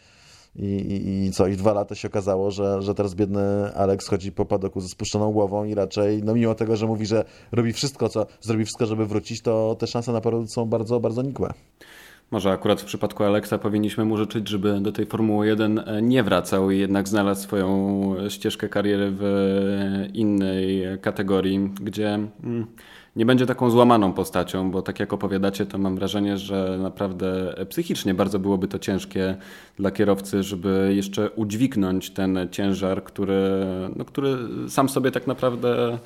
I, i, I co, i dwa lata się okazało, że, że teraz biedny Alex chodzi po padoku ze spuszczoną głową i raczej, no mimo tego, że mówi, że robi wszystko, co zrobi wszystko, żeby wrócić, to te szanse na powrót są bardzo, bardzo nikłe. Może akurat w przypadku Alexa powinniśmy mu życzyć, żeby do tej Formuły 1 nie wracał i jednak znalazł swoją ścieżkę kariery w innej kategorii, gdzie mm, nie będzie taką złamaną postacią, bo tak jak opowiadacie, to mam wrażenie, że naprawdę psychicznie bardzo byłoby to ciężkie dla kierowcy, żeby jeszcze udźwignąć ten ciężar, który, no, który sam sobie tak naprawdę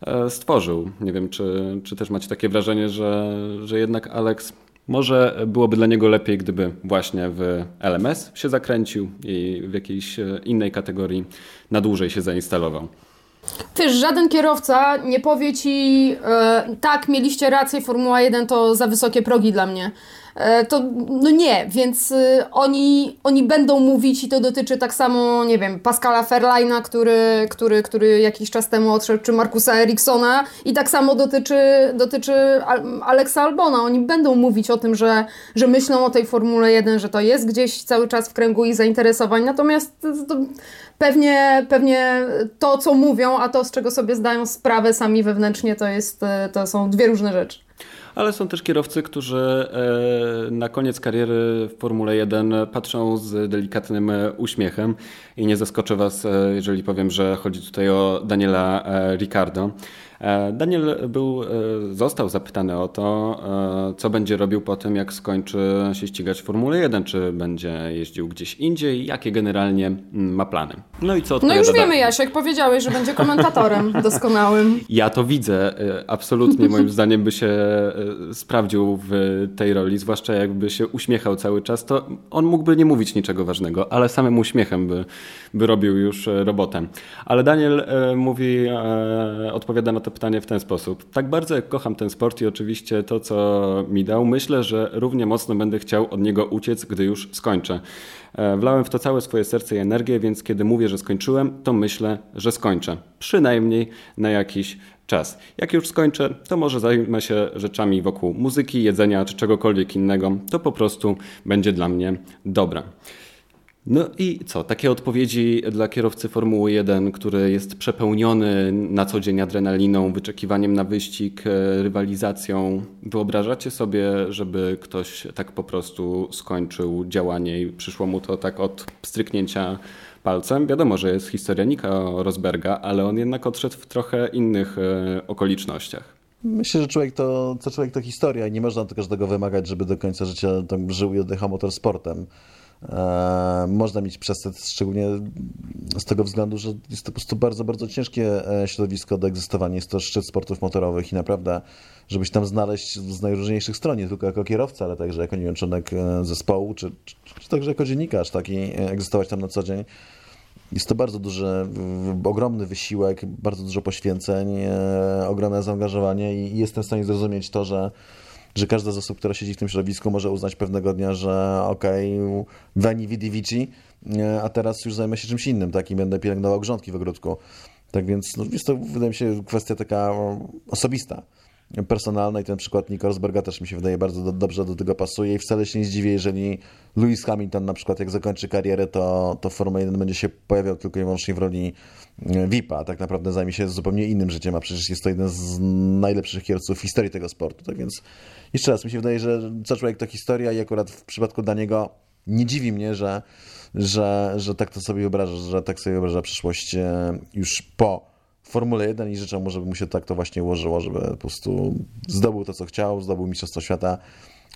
e, stworzył. Nie wiem, czy, czy też macie takie wrażenie, że, że jednak Alex może byłoby dla niego lepiej, gdyby właśnie w LMS się zakręcił i w jakiejś innej kategorii na dłużej się zainstalował. Wiesz, żaden kierowca nie powie ci, e, tak, mieliście rację, Formuła 1 to za wysokie progi dla mnie. E, to no nie, więc y, oni, oni będą mówić i to dotyczy tak samo, nie wiem, Pascala Ferlina, który, który, który jakiś czas temu odszedł, czy Markusa Eriksona i tak samo dotyczy, dotyczy Alexa Albona. Oni będą mówić o tym, że, że myślą o tej Formule 1, że to jest gdzieś cały czas w kręgu ich zainteresowań, natomiast to, pewnie, pewnie to, co mówią, a to, z czego sobie zdają sprawę sami wewnętrznie, to, jest, to są dwie różne rzeczy ale są też kierowcy, którzy e, na koniec kariery w Formule 1 patrzą z delikatnym uśmiechem i nie zaskoczę Was, e, jeżeli powiem, że chodzi tutaj o Daniela e, Ricardo. E, Daniel był, e, został zapytany o to, e, co będzie robił po tym, jak skończy się ścigać w Formule 1, czy będzie jeździł gdzieś indziej, jakie generalnie mm, ma plany. No i co No już wiemy, Jasiek, powiedziałeś, że będzie komentatorem (laughs) doskonałym. Ja to widzę. Absolutnie moim zdaniem by się sprawdził w tej roli, zwłaszcza jakby się uśmiechał cały czas, to on mógłby nie mówić niczego ważnego, ale samym uśmiechem by, by robił już robotę. Ale Daniel mówi, odpowiada na to pytanie w ten sposób. Tak bardzo jak kocham ten sport i oczywiście to, co mi dał, myślę, że równie mocno będę chciał od niego uciec, gdy już skończę. E, wlałem w to całe swoje serce i energię, więc kiedy mówię, że skończyłem, to myślę, że skończę. Przynajmniej na jakiś czas. Jak już skończę, to może zajmę się rzeczami wokół muzyki, jedzenia czy czegokolwiek innego. To po prostu będzie dla mnie dobre. No i co? Takie odpowiedzi dla kierowcy Formuły 1, który jest przepełniony na co dzień adrenaliną, wyczekiwaniem na wyścig, e, rywalizacją. Wyobrażacie sobie, żeby ktoś tak po prostu skończył działanie i przyszło mu to tak od stryknięcia palcem? Wiadomo, że jest historia Nika Rosberga, ale on jednak odszedł w trochę innych e, okolicznościach. Myślę, że człowiek to, co człowiek to historia i nie można od każdego wymagać, żeby do końca życia żył i oddychał motorsportem. E, można mieć przesyt, szczególnie z tego względu, że jest to po prostu bardzo, bardzo ciężkie e, środowisko do egzystowania. Jest to szczyt sportów motorowych i naprawdę, żebyś tam znaleźć z najróżniejszych stron, nie tylko jako kierowca, ale także jako nie wiem, członek e, zespołu, czy, czy, czy także jako dziennikarz taki, egzystować tam na co dzień. Jest to bardzo duży, ogromny wysiłek, bardzo dużo poświęceń, ogromne zaangażowanie i jestem w stanie zrozumieć to, że że każda z osób, która siedzi w tym środowisku może uznać pewnego dnia, że okej, okay, veni vidi vici, a teraz już zajmę się czymś innym, tak, i będę pielęgnował grządki w ogródku. Tak więc no, jest to, wydaje mi się, kwestia taka osobista personalna i ten przykład Nico Rosberga też mi się wydaje bardzo do, dobrze do tego pasuje i wcale się nie zdziwię, jeżeli Lewis Hamilton na przykład jak zakończy karierę, to, to Formuła 1 będzie się pojawiał tylko i wyłącznie w roli e, VIP-a, tak naprawdę zajmie się zupełnie innym życiem, a przecież jest to jeden z najlepszych kierowców w historii tego sportu, tak więc jeszcze raz, mi się wydaje, że co człowiek to historia i akurat w przypadku Daniego nie dziwi mnie, że, że, że tak to sobie wyobraża, że tak sobie wyobraża przyszłość e, już po Formule 1 i życzę mu, żeby mu się tak to właśnie ułożyło, żeby po prostu zdobył to, co chciał, zdobył Mistrzostwo Świata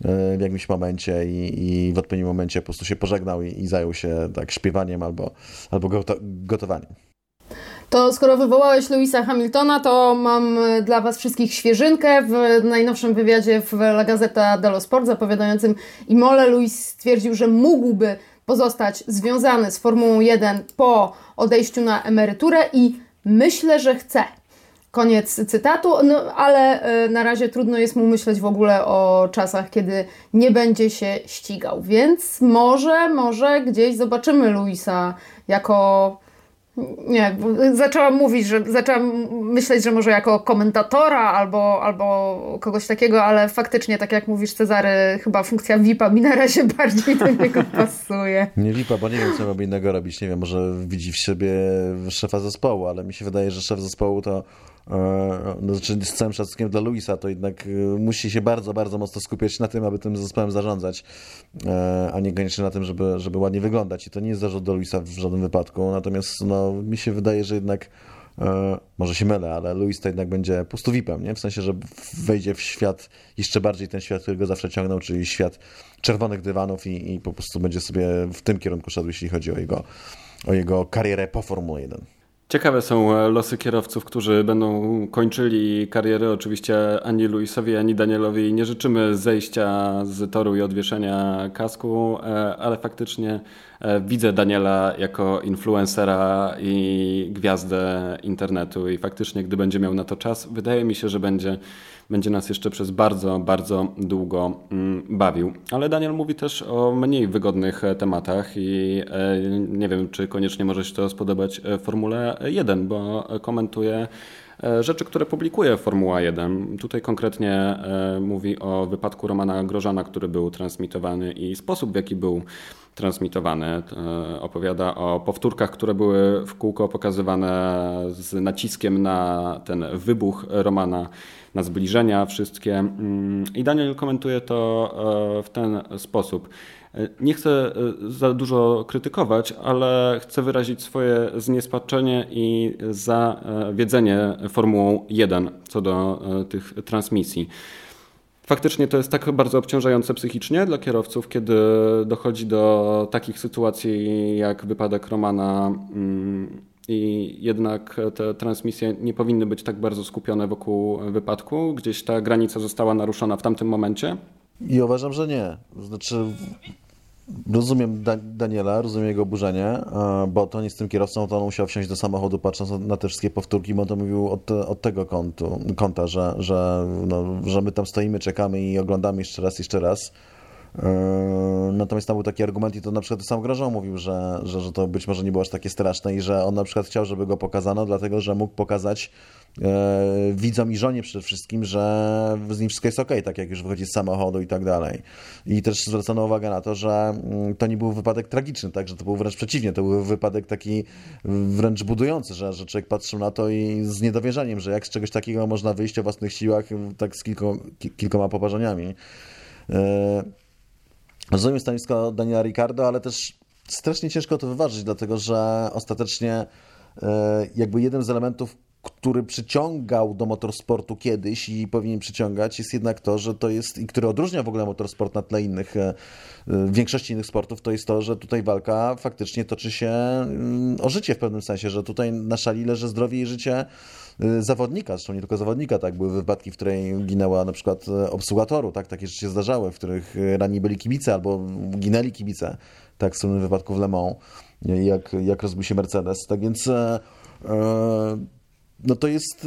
e, w jakimś momencie i, i w odpowiednim momencie po prostu się pożegnał i, i zajął się tak śpiewaniem albo, albo gotowaniem. To skoro wywołałeś Louisa Hamiltona, to mam dla Was wszystkich świeżynkę. W najnowszym wywiadzie w La Gazzetta dello Sport zapowiadającym Imole Louis stwierdził, że mógłby pozostać związany z Formułą 1 po odejściu na emeryturę i myślę, że chce. Koniec cytatu, no, ale na razie trudno jest mu myśleć w ogóle o czasach, kiedy nie będzie się ścigał, więc może, może gdzieś zobaczymy Luisa jako nie, zaczęłam mówić, że zaczęłam myśleć, że może jako komentatora albo, albo kogoś takiego, ale faktycznie, tak jak mówisz, Cezary, chyba funkcja VIP-a mi na razie (laughs) bardziej do niego pasuje. Nie VIP-a, bo nie wiem, co miałby innego robić. Nie wiem, może widzi w siebie szefa zespołu, ale mi się wydaje, że szef zespołu to no, znaczy z całym szacunkiem dla Luisa, to jednak e, musi się bardzo, bardzo mocno skupiać na tym, aby tym zespołem zarządzać, e, a nie koniecznie na tym, żeby, żeby ładnie wyglądać. I to nie jest zarzut do Luisa w żadnym wypadku. Natomiast no, mi się wydaje, że jednak może się mylę, ale Luis to jednak będzie po prostu VIP-em, nie? w sensie, że wejdzie w świat, jeszcze bardziej ten świat, który go zawsze ciągnął, czyli świat czerwonych dywanów i, i po prostu będzie sobie w tym kierunku szedł, jeśli chodzi o jego, o jego karierę po Formule 1. Ciekawe są e, losy kierowców, którzy będą kończyli kariery. Oczywiście ani Luisowi, ani Danielowi nie życzymy zejścia z toru i odwieszenia kasku, e, ale faktycznie e, widzę Daniela jako influencera i gwiazdę internetu i faktycznie, gdy będzie miał na to czas, wydaje mi się, że będzie będzie nas jeszcze przez bardzo, bardzo długo mm, bawił. Ale Daniel mówi też o mniej wygodnych e, tematach i e, nie wiem, czy koniecznie może się to spodobać e, Formule 1, bo komentuje rzeczy, które publikuje Formuła 1. Tutaj konkretnie mówi o wypadku Romana Grożana, który był transmitowany i sposób, w jaki był transmitowany. Opowiada o powtórkach, które były w kółko pokazywane z naciskiem na ten wybuch Romana na zbliżenia wszystkie. Mm, I Daniel komentuje to e, w ten sposób. E, nie chcę e, za dużo krytykować, ale chcę wyrazić swoje zniespaczenie i zawiedzenie Formułą 1 co do tych transmisji. Faktycznie to jest tak bardzo obciążające psychicznie dla kierowców, kiedy dochodzi do takich sytuacji jak wypadek Romana mm, i jednak te transmisje nie powinny być tak bardzo skupione wokół wypadku. Gdzieś ta granica została naruszona w tamtym momencie. I uważam, że nie. Znaczy, rozumiem Daniela, rozumiem jego oburzenie, bo to nie z tym kierowcą, to on musiał wsiąść do samochodu patrząc na te wszystkie powtórki, bo on to mówił od, od tego kątu, kąta, że, że, no, że my tam stoimy, czekamy i oglądamy jeszcze raz, jeszcze raz. Yy, natomiast tam był taki argument i to na przykład sam Grożą mówił, że, że, że to być może nie było aż takie straszne i że on na przykład chciał, żeby go pokazano, dlatego że mógł pokazać e, widzom i żonie przede wszystkim, że z nim wszystko jest ok, tak jak już wychodzi z samochodu i tak dalej. I też zwrócono uwagę na to, że mm, to nie był wypadek tragiczny, tak, że to był wręcz przeciwnie, to był wypadek taki wręcz budujący, że, że człowiek patrzył na to i z niedowierzaniem, że jak z czegoś takiego można wyjść o własnych siłach, tak z kilko, kilkoma poparzeniami. E, Rozumiem stanowisko Daniela Ricardo, ale też strasznie ciężko to wyważyć, dlatego że ostatecznie e, jakby jeden z elementów, który przyciągał do motorsportu kiedyś i powinien przyciągać, jest jednak to, że to jest, i który odróżnia w ogóle motorsport na tle innych, e, w większości innych sportów, to jest to, że tutaj walka faktycznie toczy się mm, o życie w pewnym sensie, że tutaj na szali leży zdrowie i życie zawodnika, zresztą nie tylko zawodnika, tak, były wypadki, w której ginęła na przykład e, obsługatoru, tak, takie rzeczy się zdarzały, w których e, ranni byli kibice albo ginęli kibice, tak, w słynnym wypadku w Le Mans, jak, jak rozbił się Mercedes, tak więc no to jest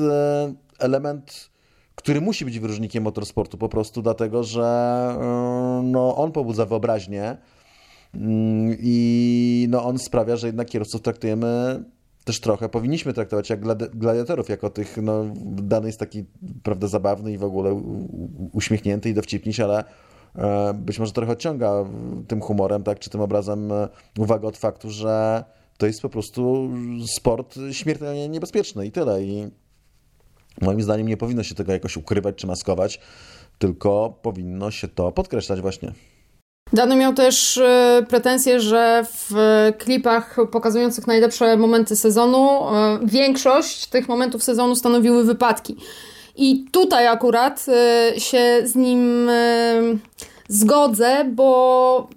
element który musi być wyróżnikiem motorsportu po prostu dlatego, że no, on pobudza wyobraźnię mm, i no, on sprawia, że jednak kierowców traktujemy też trochę powinniśmy traktować jak gladiatorów, jako tych, no, dany jest taki, prawda, zabawny i w ogóle uśmiechnięty i dowcipniś, ale e, być może trochę odciąga tym humorem, tak, czy tym obrazem e, uwagę od faktu, że to jest po prostu sport śmiertelnie niebezpieczny i tyle. I moim zdaniem nie powinno się tego jakoś ukrywać czy maskować, tylko powinno się to podkreślać właśnie. Dany miał też e, pretensje, że w klipach pokazujących najlepsze momenty sezonu e, większość tych momentów sezonu stanowiły wypadki. I tutaj akurat e, się z nim zgodzę, bo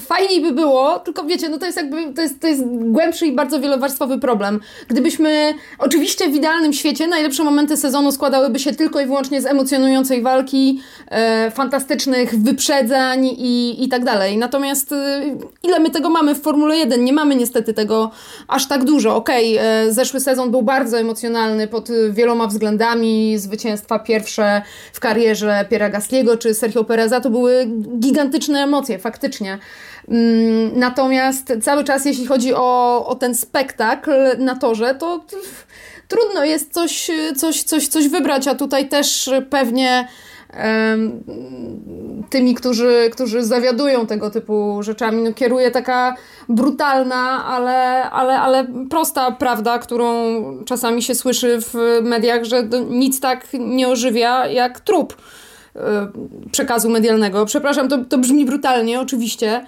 fajniej by było, tylko wiecie, no to jest jakby, to jest, to jest głębszy i bardzo wielowarstwowy problem. Gdybyśmy, oczywiście w idealnym świecie najlepsze momenty sezonu składałyby się tylko i wyłącznie z emocjonującej walki, e, fantastycznych wyprzedzań i, i tak dalej. Natomiast e, ile my tego mamy w Formule 1? Nie mamy niestety tego aż tak dużo. Okej, okay, e, zeszły sezon był bardzo emocjonalny pod wieloma względami. Zwycięstwa pierwsze w karierze Piera Gasliego czy Sergio Pereza to były gigantyczne emocje, faktycznie. Mm, natomiast cały czas, jeśli chodzi o, o ten spektakl na torze, to trudno jest coś, coś, coś, coś wybrać, a tutaj też pewnie tymi, którzy, którzy zawiadują tego typu rzeczami, no, kieruje taka brutalna, ale, ale, ale prosta prawda, którą czasami się słyszy w mediach, że nic tak nie ożywia jak trup e, przekazu medialnego. Przepraszam, to, to brzmi brutalnie, oczywiście,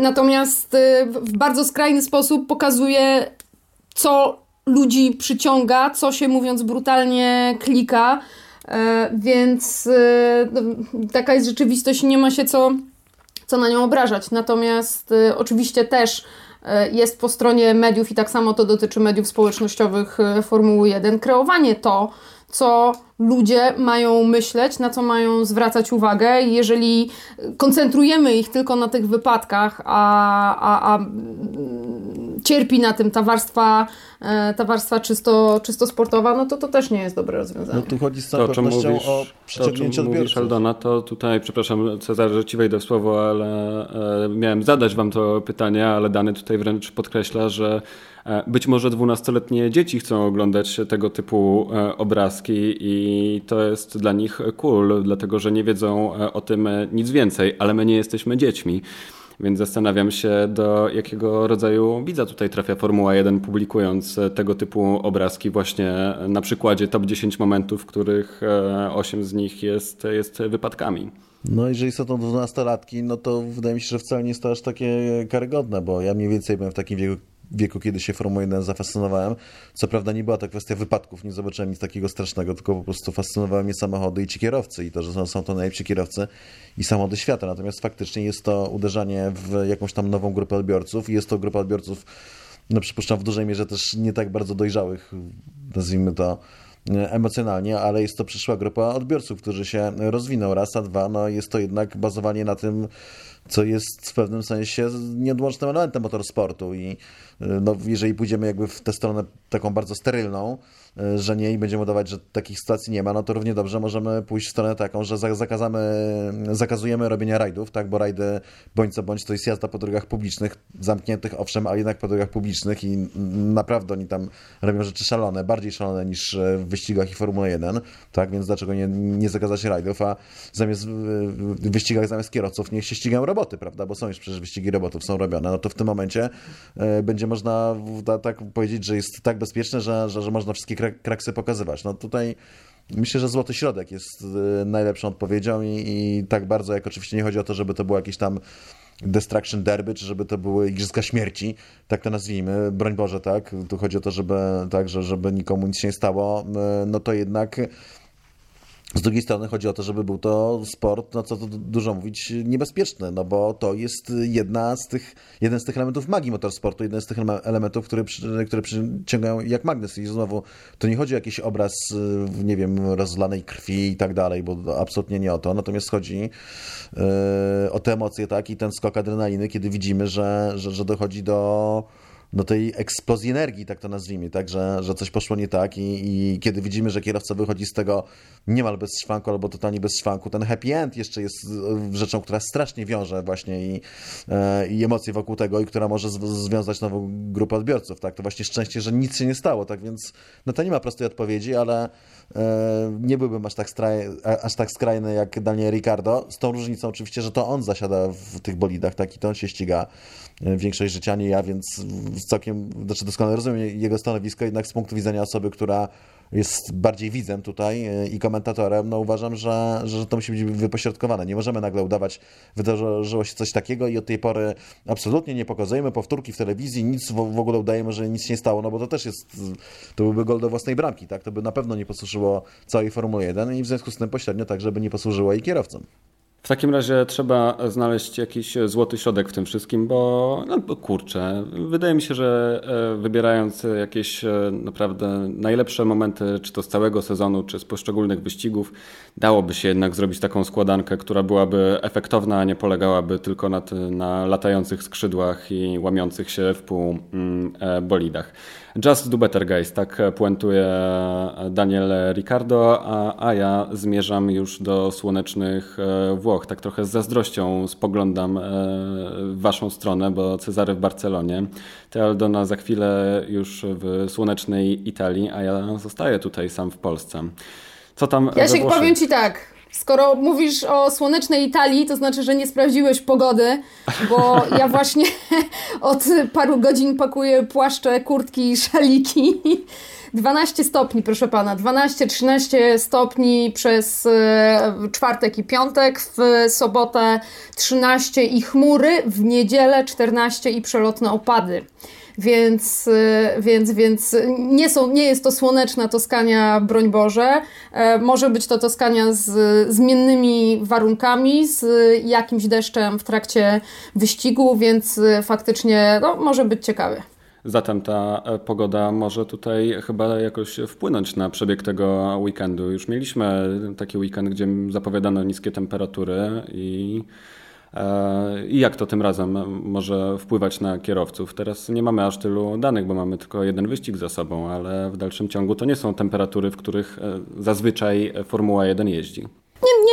natomiast e, w bardzo skrajny sposób pokazuje, co ludzi przyciąga, co się mówiąc brutalnie klika E, więc e, no, taka jest rzeczywistość nie ma się co, co na nią obrażać. Natomiast oczywiście też jest po stronie mediów i tak samo to dotyczy mediów społecznościowych Formuły 1, kreowanie to, co ludzie mają myśleć, na co mają zwracać uwagę. Jeżeli koncentrujemy ich tylko na tych wypadkach, a, a, a cierpi na tym ta warstwa, e, ta warstwa czysto, czysto sportowa, no to to też nie jest dobre rozwiązanie. No tu chodzi z całą to, pewnością mówisz, o przyciągnięcie odbiorców. Mówisz, Aldona, to tutaj, przepraszam Cezar, że Ci wejdę w słowo, ale e, miałem zadać Wam to pytanie, ale dany tutaj wręcz podkreśla, że e, być może dwunastoletnie dzieci chcą oglądać tego typu e, obrazki i to jest dla nich cool, dlatego że nie wiedzą o tym nic więcej, ale my nie jesteśmy dziećmi. Więc zastanawiam się, do jakiego rodzaju widza tutaj trafia Formuła 1, publikując e, tego typu obrazki, właśnie na przykładzie top 10 momentów, w których 8 e, z nich jest, jest wypadkami. No, jeżeli są to 12-latki, no to wydaje mi się, że wcale nie jest to aż takie karygodne, bo ja mniej więcej byłem w takim wieku, wieku, kiedy się Formułą 1 zafascynowałem. Co prawda nie była to kwestia wypadków, nie zobaczyłem nic takiego strasznego, tylko po prostu fascynowały mnie samochody i ci kierowcy i to, że są, to najlepsi kierowcy i samochody świata. Natomiast faktycznie jest to uderzanie w jakąś tam nową grupę odbiorców i jest to grupa odbiorców, no przypuszczam w dużej mierze też nie tak bardzo dojrzałych, nazwijmy to, emocjonalnie, ale jest to przyszła grupa odbiorców, którzy się rozwiną raz, a dwa, no jest to jednak bazowanie na tym, co jest w pewnym sensie nieodłącznym elementem motorsportu i no, jeżeli pójdziemy jakby w tę stronę taką bardzo sterylną, że nie i będziemy udawać, że takich sytuacji nie ma, no to równie dobrze możemy pójść w stronę taką, że zakazamy, zakazujemy robienia rajdów, tak, bo rajdy bądź co bądź to jest jazda po drogach publicznych, zamkniętych owszem, ale jednak po drogach publicznych i naprawdę oni tam robią rzeczy szalone, bardziej szalone niż w wyścigach i Formuły 1, tak, więc dlaczego nie, nie zakazać rajdów, a zamiast w wyścigach zamiast kierowców niech się ścigają roboty, prawda, bo są już przecież wyścigi robotów są robione, no to w tym momencie e, będzie można tak powiedzieć, że jest tak bezpieczne, że, że, że można wszystkie kraksy pokazywać. No tutaj myślę, że złoty środek jest y, najlepszą odpowiedzią i, i tak bardzo, jak oczywiście nie chodzi o to, żeby to było jakieś tam Destruction Derby, czy żeby to były Igrzyska Śmierci, tak to nazwijmy, broń Boże, tak, tu chodzi o to, żeby, tak, że, żeby nikomu nic się nie stało, y, no to jednak z drugiej strony chodzi o to, żeby był to sport, no co tu dużo mówić, niebezpieczny, no bo to jest jedna z tych, jeden z tych elementów magii motorsportu, jeden z tych elementów, które, które przyciągają jak magnes. I znowu, to nie chodzi o jakiś obraz, y, nie wiem, rozlanej krwi i tak dalej, bo absolutnie nie o to. Natomiast chodzi yy, o te emocje, tak, i ten skok adrenaliny, kiedy widzimy, że, że, że dochodzi do do tej eksplozji energii, tak to nazwijmy, tak, że, że coś poszło nie tak i, i kiedy widzimy, że kierowca wychodzi z tego niemal bez szwanku albo totalnie bez szwanku, ten happy end jeszcze jest e, rzeczą, która strasznie wiąże właśnie i, e, i emocje wokół tego i która może związać nową grupę odbiorców, tak, to właśnie szczęście, że nic się nie stało, tak, więc no to nie ma prostej odpowiedzi, ale e, nie byłbym aż tak, aż tak skrajny jak Daniel Ricardo, z tą różnicą oczywiście, że to on zasiada w tych bolidach, tak, i to on się ściga większość życia, nie ja, więc całkiem, znaczy doskonale rozumiem jego stanowisko, jednak z punktu widzenia osoby, która jest bardziej widzem tutaj e, i komentatorem, no uważam, że, że to musi być wypośrodkowane. Nie możemy nagle udawać, wydarzyło się coś takiego i od tej pory absolutnie nie pokazujemy powtórki w telewizji, nic w, ogóle udajemy, że nic nie stało, no bo to też jest, to byłby gol do własnej bramki, tak? To by na pewno nie posłużyło całej Formuły 1 i w związku z tym pośrednio tak, żeby nie posłużyło i kierowcom. W takim razie trzeba znaleźć jakiś złoty środek w tym wszystkim, bo, no, kurczę, wydaje mi się, że e, wybierając jakieś e, naprawdę najlepsze momenty, czy to z całego sezonu, czy z poszczególnych wyścigów, dałoby się jednak zrobić taką składankę, która byłaby efektowna, a nie polegałaby tylko na, na latających skrzydłach i łamiących się w pół mm, e, bolidach. Just do better guys, tak puentuje Daniel Ricardo, a, a ja zmierzam już do słonecznych Włoch. Tak trochę z zazdrością spoglądam w waszą stronę, bo Cezary w Barcelonie, ty Aldona za chwilę już w słonecznej Italii, a ja zostaję tutaj sam w Polsce. Co tam Ja się powiem Ci tak, Skoro mówisz o słonecznej Italii, to znaczy, że nie sprawdziłeś pogody, bo ja (laughs) właśnie (laughs) od paru godzin pakuję płaszcze, kurtki i szaliki. 12 stopni, proszę pana, 12-13 stopni przez e, czwartek i piątek, w sobotę 13 i chmury, w niedzielę 14 i przelotne opady. Więc, y, więc, więc nie, są, nie jest to słoneczna Toskania, broń Boże. E, może być to Toskania z zmiennymi warunkami, z jakimś deszczem w trakcie wyścigu, więc y, faktycznie no, może być ciekawy. Zatem ta e, pogoda może tutaj chyba jakoś wpłynąć na przebieg tego weekendu. Już mieliśmy taki weekend, gdzie zapowiadano niskie temperatury i i jak to tym razem może wpływać na kierowców. Teraz nie mamy aż tylu danych, bo mamy tylko jeden wyścig za sobą, ale w dalszym ciągu to nie są temperatury, w których e, zazwyczaj Formuła 1 jeździ.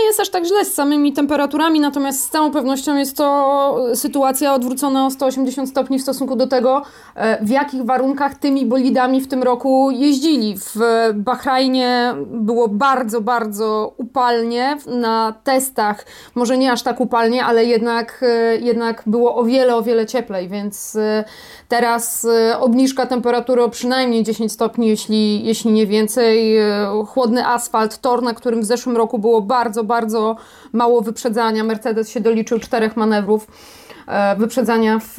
Jest aż tak źle z samymi temperaturami, natomiast z całą pewnością jest to sytuacja odwrócona o 180 stopni w stosunku do tego, e, w jakich warunkach tymi bolidami w tym roku jeździli. W Bahrajnie było bardzo, bardzo upalnie na testach, może nie aż tak upalnie, ale jednak, e, jednak było o wiele, o wiele cieplej, więc e, teraz obniżka temperatury o przynajmniej 10 stopni, jeśli, jeśli nie więcej. Chłodny asfalt, tor, na którym w zeszłym roku było bardzo bardzo, bardzo mało wyprzedzania. Mercedes się doliczył czterech manewrów e, wyprzedzania w,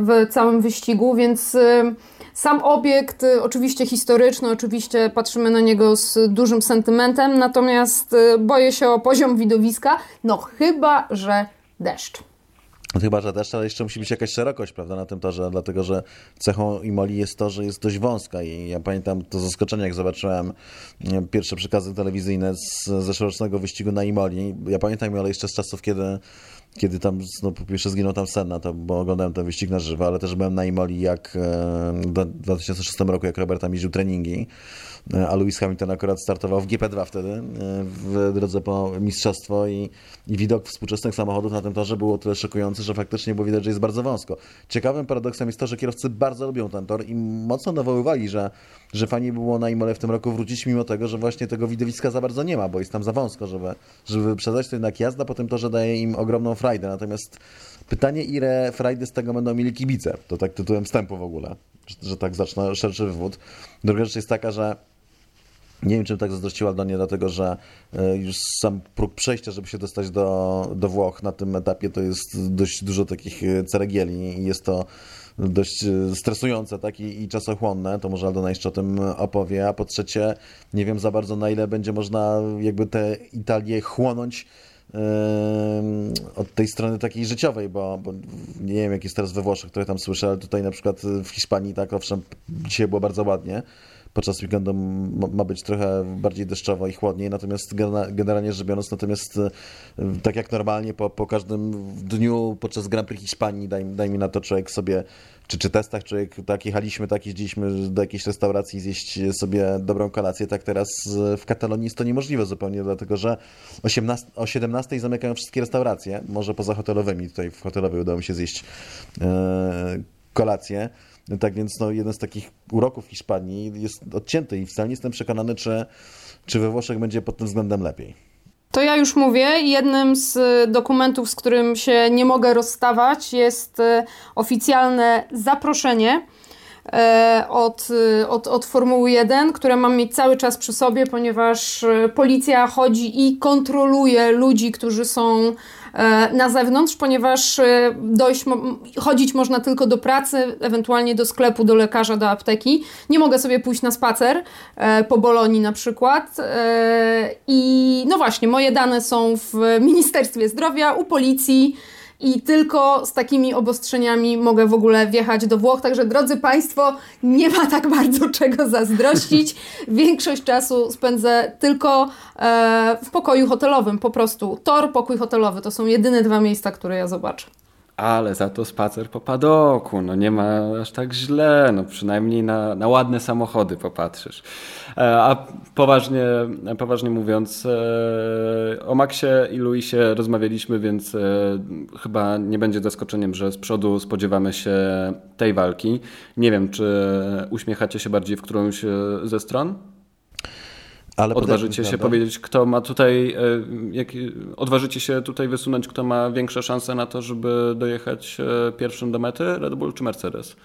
w całym wyścigu, więc e, sam obiekt e, oczywiście historyczny, oczywiście patrzymy na niego z dużym sentymentem, natomiast boję się o poziom widowiska, no chyba, że deszcz. No chyba, że ale jeszcze musi być jakaś szerokość, prawda, na tym torze, dlatego że cechą Imoli jest to, że jest dość wąska i ja pamiętam to zaskoczenie, jak zobaczyłem pierwsze przekazy telewizyjne z zeszłorocznego wyścigu na Imoli. Ja pamiętam ale jeszcze z czasów, kiedy kiedy tam, no po pierwsze zginął tam Senna, to, bo oglądałem ten wyścig na żywo, ale też byłem na Imoli jak w 2006 roku, jak Robert tam treningi E, a Lewis Hamilton akurat startował w GP2 wtedy, e, w drodze po mistrzostwo i, i widok współczesnych samochodów na tym torze był o tyle szokujący, że faktycznie było widać, że jest bardzo wąsko. Ciekawym paradoksem jest to, że kierowcy bardzo lubią ten tor i mocno nawoływali, że, że fajnie było na Imole w tym roku wrócić, mimo tego, że właśnie tego widowiska za bardzo nie ma, bo jest tam za wąsko, żeby, żeby wyprzedzać, to jednak jazda po tym torze daje im ogromną frajdę. Natomiast pytanie, ile frajdy z tego będą mieli kibice, to tak tytułem wstępu w ogóle, że, że tak zacznę szerszy wywód. Druga rzecz jest taka, że nie wiem, czym tak zazdrościła Aldonie, dlatego że e, już sam próg przejścia, żeby się dostać do, do Włoch na tym etapie, to jest dość dużo takich e, ceregieli i jest to dość e, stresujące tak, i, i czasochłonne, to może Aldona jeszcze o tym opowie, a po trzecie nie wiem za bardzo na ile będzie można jakby tę Italię chłonąć od tej strony takiej życiowej, bo, bo, nie wiem jak jest teraz we Włoszech, które tam słyszę, ale tutaj na przykład w Hiszpanii tak? Owszem, dzisiaj było bardzo ładnie, podczas weekendu ma być trochę bardziej deszczowo i chłodniej, natomiast generalnie rzecz biorąc, natomiast e, tak jak normalnie po, po każdym dniu podczas Grand Prix Hiszpanii, daj, daj mi na to człowiek sobie, czy, czy testach człowiek tak jechaliśmy, tak jeździliśmy do jakiejś restauracji zjeść sobie dobrą kolację, tak teraz w Katalonii jest to niemożliwe zupełnie, dlatego że 18, o 17 zamykają wszystkie restauracje, może poza hotelowymi, tutaj w hotelowej udało mi się zjeść e, kolację, tak więc no, jeden z takich uroków Hiszpanii jest odcięty i wcale nie jestem przekonany, czy, czy we Włoszech będzie pod tym względem lepiej. To ja już mówię. Jednym z dokumentów, z którym się nie mogę rozstawać, jest e, oficjalne zaproszenie od, od, od Formuły 1, które mam mieć cały czas przy sobie, ponieważ policja chodzi i kontroluje ludzi, którzy są na zewnątrz, ponieważ dojść, chodzić można tylko do pracy, ewentualnie do sklepu, do lekarza, do apteki. Nie mogę sobie pójść na spacer po Bolonii na przykład. I no właśnie, moje dane są w Ministerstwie Zdrowia, u policji i tylko z takimi obostrzeniami mogę w ogóle wjechać do Włoch. Także drodzy Państwo, nie ma tak bardzo (laughs) czego zazdrościć. Większość czasu spędzę tylko e, w pokoju hotelowym, po prostu. Tor, pokój hotelowy to są jedyne dwa miejsca, które ja zobaczę. Ale za to spacer po padoku, no nie ma aż tak źle, no przynajmniej na, na ładne samochody popatrzysz. E, a poważnie, poważnie mówiąc, e, o Maxie i Luisie rozmawialiśmy, więc e, chyba nie będzie zaskoczeniem, że z przodu spodziewamy się tej walki. Nie wiem, czy uśmiechacie się bardziej w którąś ze stron? Ale odważycie się powiedzieć, kto ma tutaj, e, jak, odważycie się tutaj wysunąć, kto ma większe szanse na to, żeby dojechać e, pierwszym do mety, Red Bull czy Mercedes?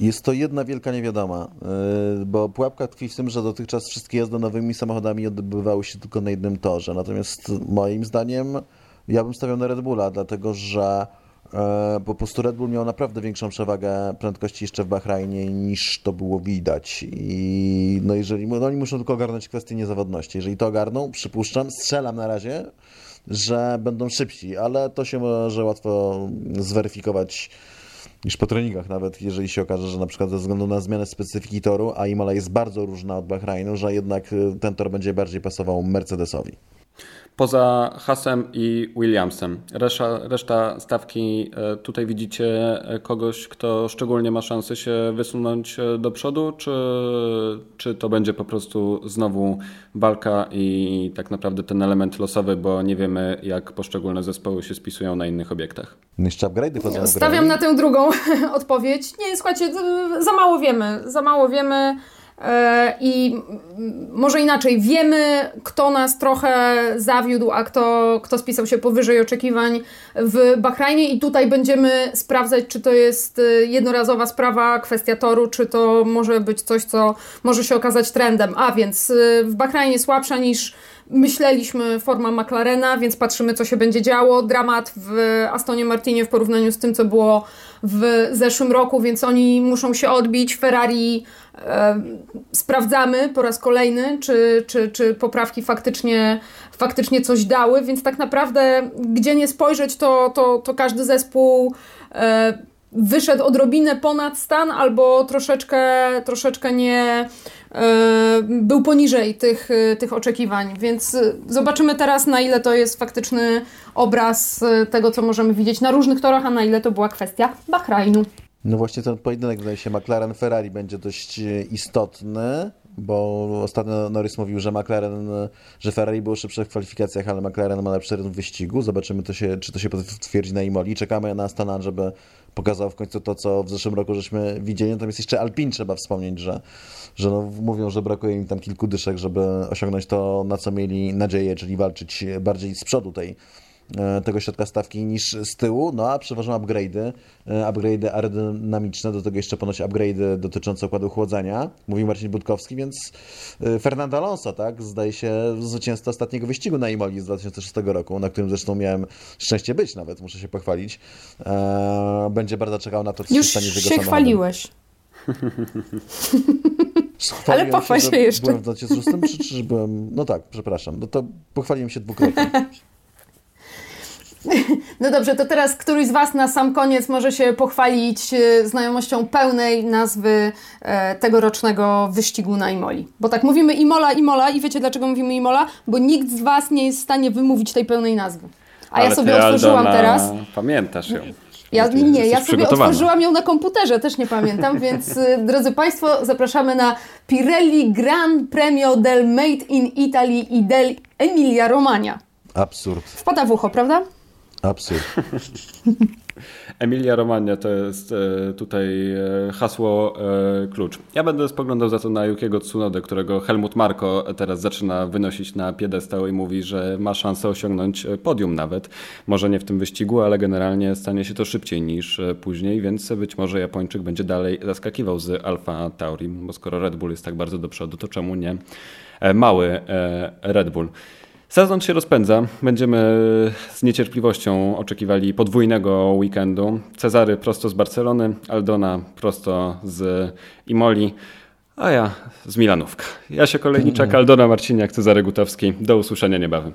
Jest to jedna wielka niewiadoma, e, bo pułapka tkwi w tym, że dotychczas wszystkie jazdy nowymi samochodami odbywały się tylko na jednym torze. Natomiast moim zdaniem ja bym stawiał na Red Bulla, dlatego że E, po prostu Red Bull miał naprawdę większą przewagę prędkości jeszcze w Bahrajnie niż to było widać. I no jeżeli, no oni muszą tylko ogarnąć kwestię niezawodności. Jeżeli to ogarną, przypuszczam, strzelam na razie, że będą szybsi, ale to się może łatwo zweryfikować niż po treningach nawet, jeżeli się okaże, że na przykład ze względu na zmianę specyfiki toru, a Imola jest bardzo różna od Bahrajnu, że jednak ten tor będzie bardziej pasował Mercedesowi. Poza Hasem i Williamsem. Reszta, reszta stawki, e, tutaj widzicie e, kogoś, kto szczególnie ma szansę się wysunąć e, do przodu, czy, czy to będzie po prostu znowu walka i tak naprawdę ten element losowy, bo nie wiemy, jak poszczególne zespoły się spisują na innych obiektach. Jeszcze upgrade'y Stawiam na tę drugą (laughs) odpowiedź. Nie, słuchajcie, za mało wiemy. Za mało wiemy. E, I może inaczej, wiemy, kto nas trochę zawiódł, a kto, kto spisał się powyżej oczekiwań w Bahrajnie, i tutaj będziemy sprawdzać, czy to jest e, jednorazowa sprawa, kwestia toru, czy to może być coś, co może się okazać trendem. A więc e, w Bahrajnie słabsza niż myśleliśmy forma McLarena, więc patrzymy, co się będzie działo. Dramat w Astonie Martinie w porównaniu z tym, co było w zeszłym roku, więc oni muszą się odbić. Ferrari e, sprawdzamy po raz kolejny, czy, czy, czy poprawki faktycznie, faktycznie coś dały, więc tak naprawdę, gdzie nie spojrzeć, to, to, to każdy zespół. E, wyszedł odrobinę ponad stan, albo troszeczkę, troszeczkę nie był poniżej tych, e, tych oczekiwań. Więc e, zobaczymy teraz, na ile to jest faktyczny obraz tego, co możemy widzieć na różnych torach, a na ile to była kwestia Bahrajnu. No właśnie ten pojedynek, wydaje się, McLaren-Ferrari będzie dość istotny bo ostatnio Norris mówił, że McLaren, że Ferrari było szybsze w kwalifikacjach, ale McLaren ma lepszy rytm wyścigu. Zobaczymy, to się, czy to się potwierdzi na Imoli. Czekamy na Stana, żeby pokazał w końcu to, co w zeszłym roku żeśmy widzieli. Natomiast jeszcze Alpin trzeba wspomnieć, że, że no, mówią, że brakuje im tam kilku dyszek, żeby osiągnąć to, na co mieli nadzieję, czyli walczyć bardziej z przodu tej tego środka stawki niż z tyłu, no a przeważą upgrade'y, e, upgrade'y aerodynamiczne, do tego jeszcze ponoć upgrade'y dotyczące układu chłodzenia, mówi Marcin Budkowski, więc e, Fernando Alonso, tak, zdaje się zwycięzca ostatniego wyścigu na Imoli z 2006 roku, na którym zresztą miałem szczęście być nawet, muszę się pochwalić. Będzie bardzo czekał na to, co Już się stanie z jego się chwaliłeś. Ale pochwal się, się jeszcze. Byłem w 2006, czy, czy byłem... No tak, przepraszam. No to pochwaliłem się dwukrotnie. (laughs) (laughs) No dobrze, to teraz któryś z Was na sam koniec może się pochwalić e, znajomością pełnej nazwy e, tegorocznego wyścigu na Imoli. Bo tak mówimy Imola, Imola i wiecie dlaczego mówimy Imola? Bo nikt z Was nie jest w stanie wymówić tej pełnej nazwy. A Ale ja sobie otworzyłam Aldona, teraz. Pamiętasz ją. Ja, nie, ja sobie otworzyłam ją na komputerze, też nie pamiętam, (laughs) więc e, drodzy Państwo, zapraszamy na Pirelli Gran Premio del Made in Italy i del Emilia Romagna. Absurd. Wpada w ucho, prawda? Absurd. (laughs) Emilia Romagna to jest e, tutaj e, hasło e, klucz. Ja będę spoglądał za to na Yukiego Tsunodę, którego Helmut Marko teraz zaczyna wynosić na piedestał i mówi, że ma szansę osiągnąć podium nawet. Może nie w tym wyścigu, ale generalnie stanie się to szybciej niż później, więc być może Japończyk będzie dalej zaskakiwał z Alfa Tauri, bo skoro Red Bull jest tak bardzo do przodu, to czemu nie mały Red Bull? Sezon się rozpędza. Będziemy z niecierpliwością oczekiwali podwójnego weekendu. Cezary prosto z Barcelony, Aldona prosto z Imoli, a ja z Milanówka. Ja się Kolejniczak, (laughs) Aldona Marciniak, Cezary Gutowski. Do usłyszenia niebawem.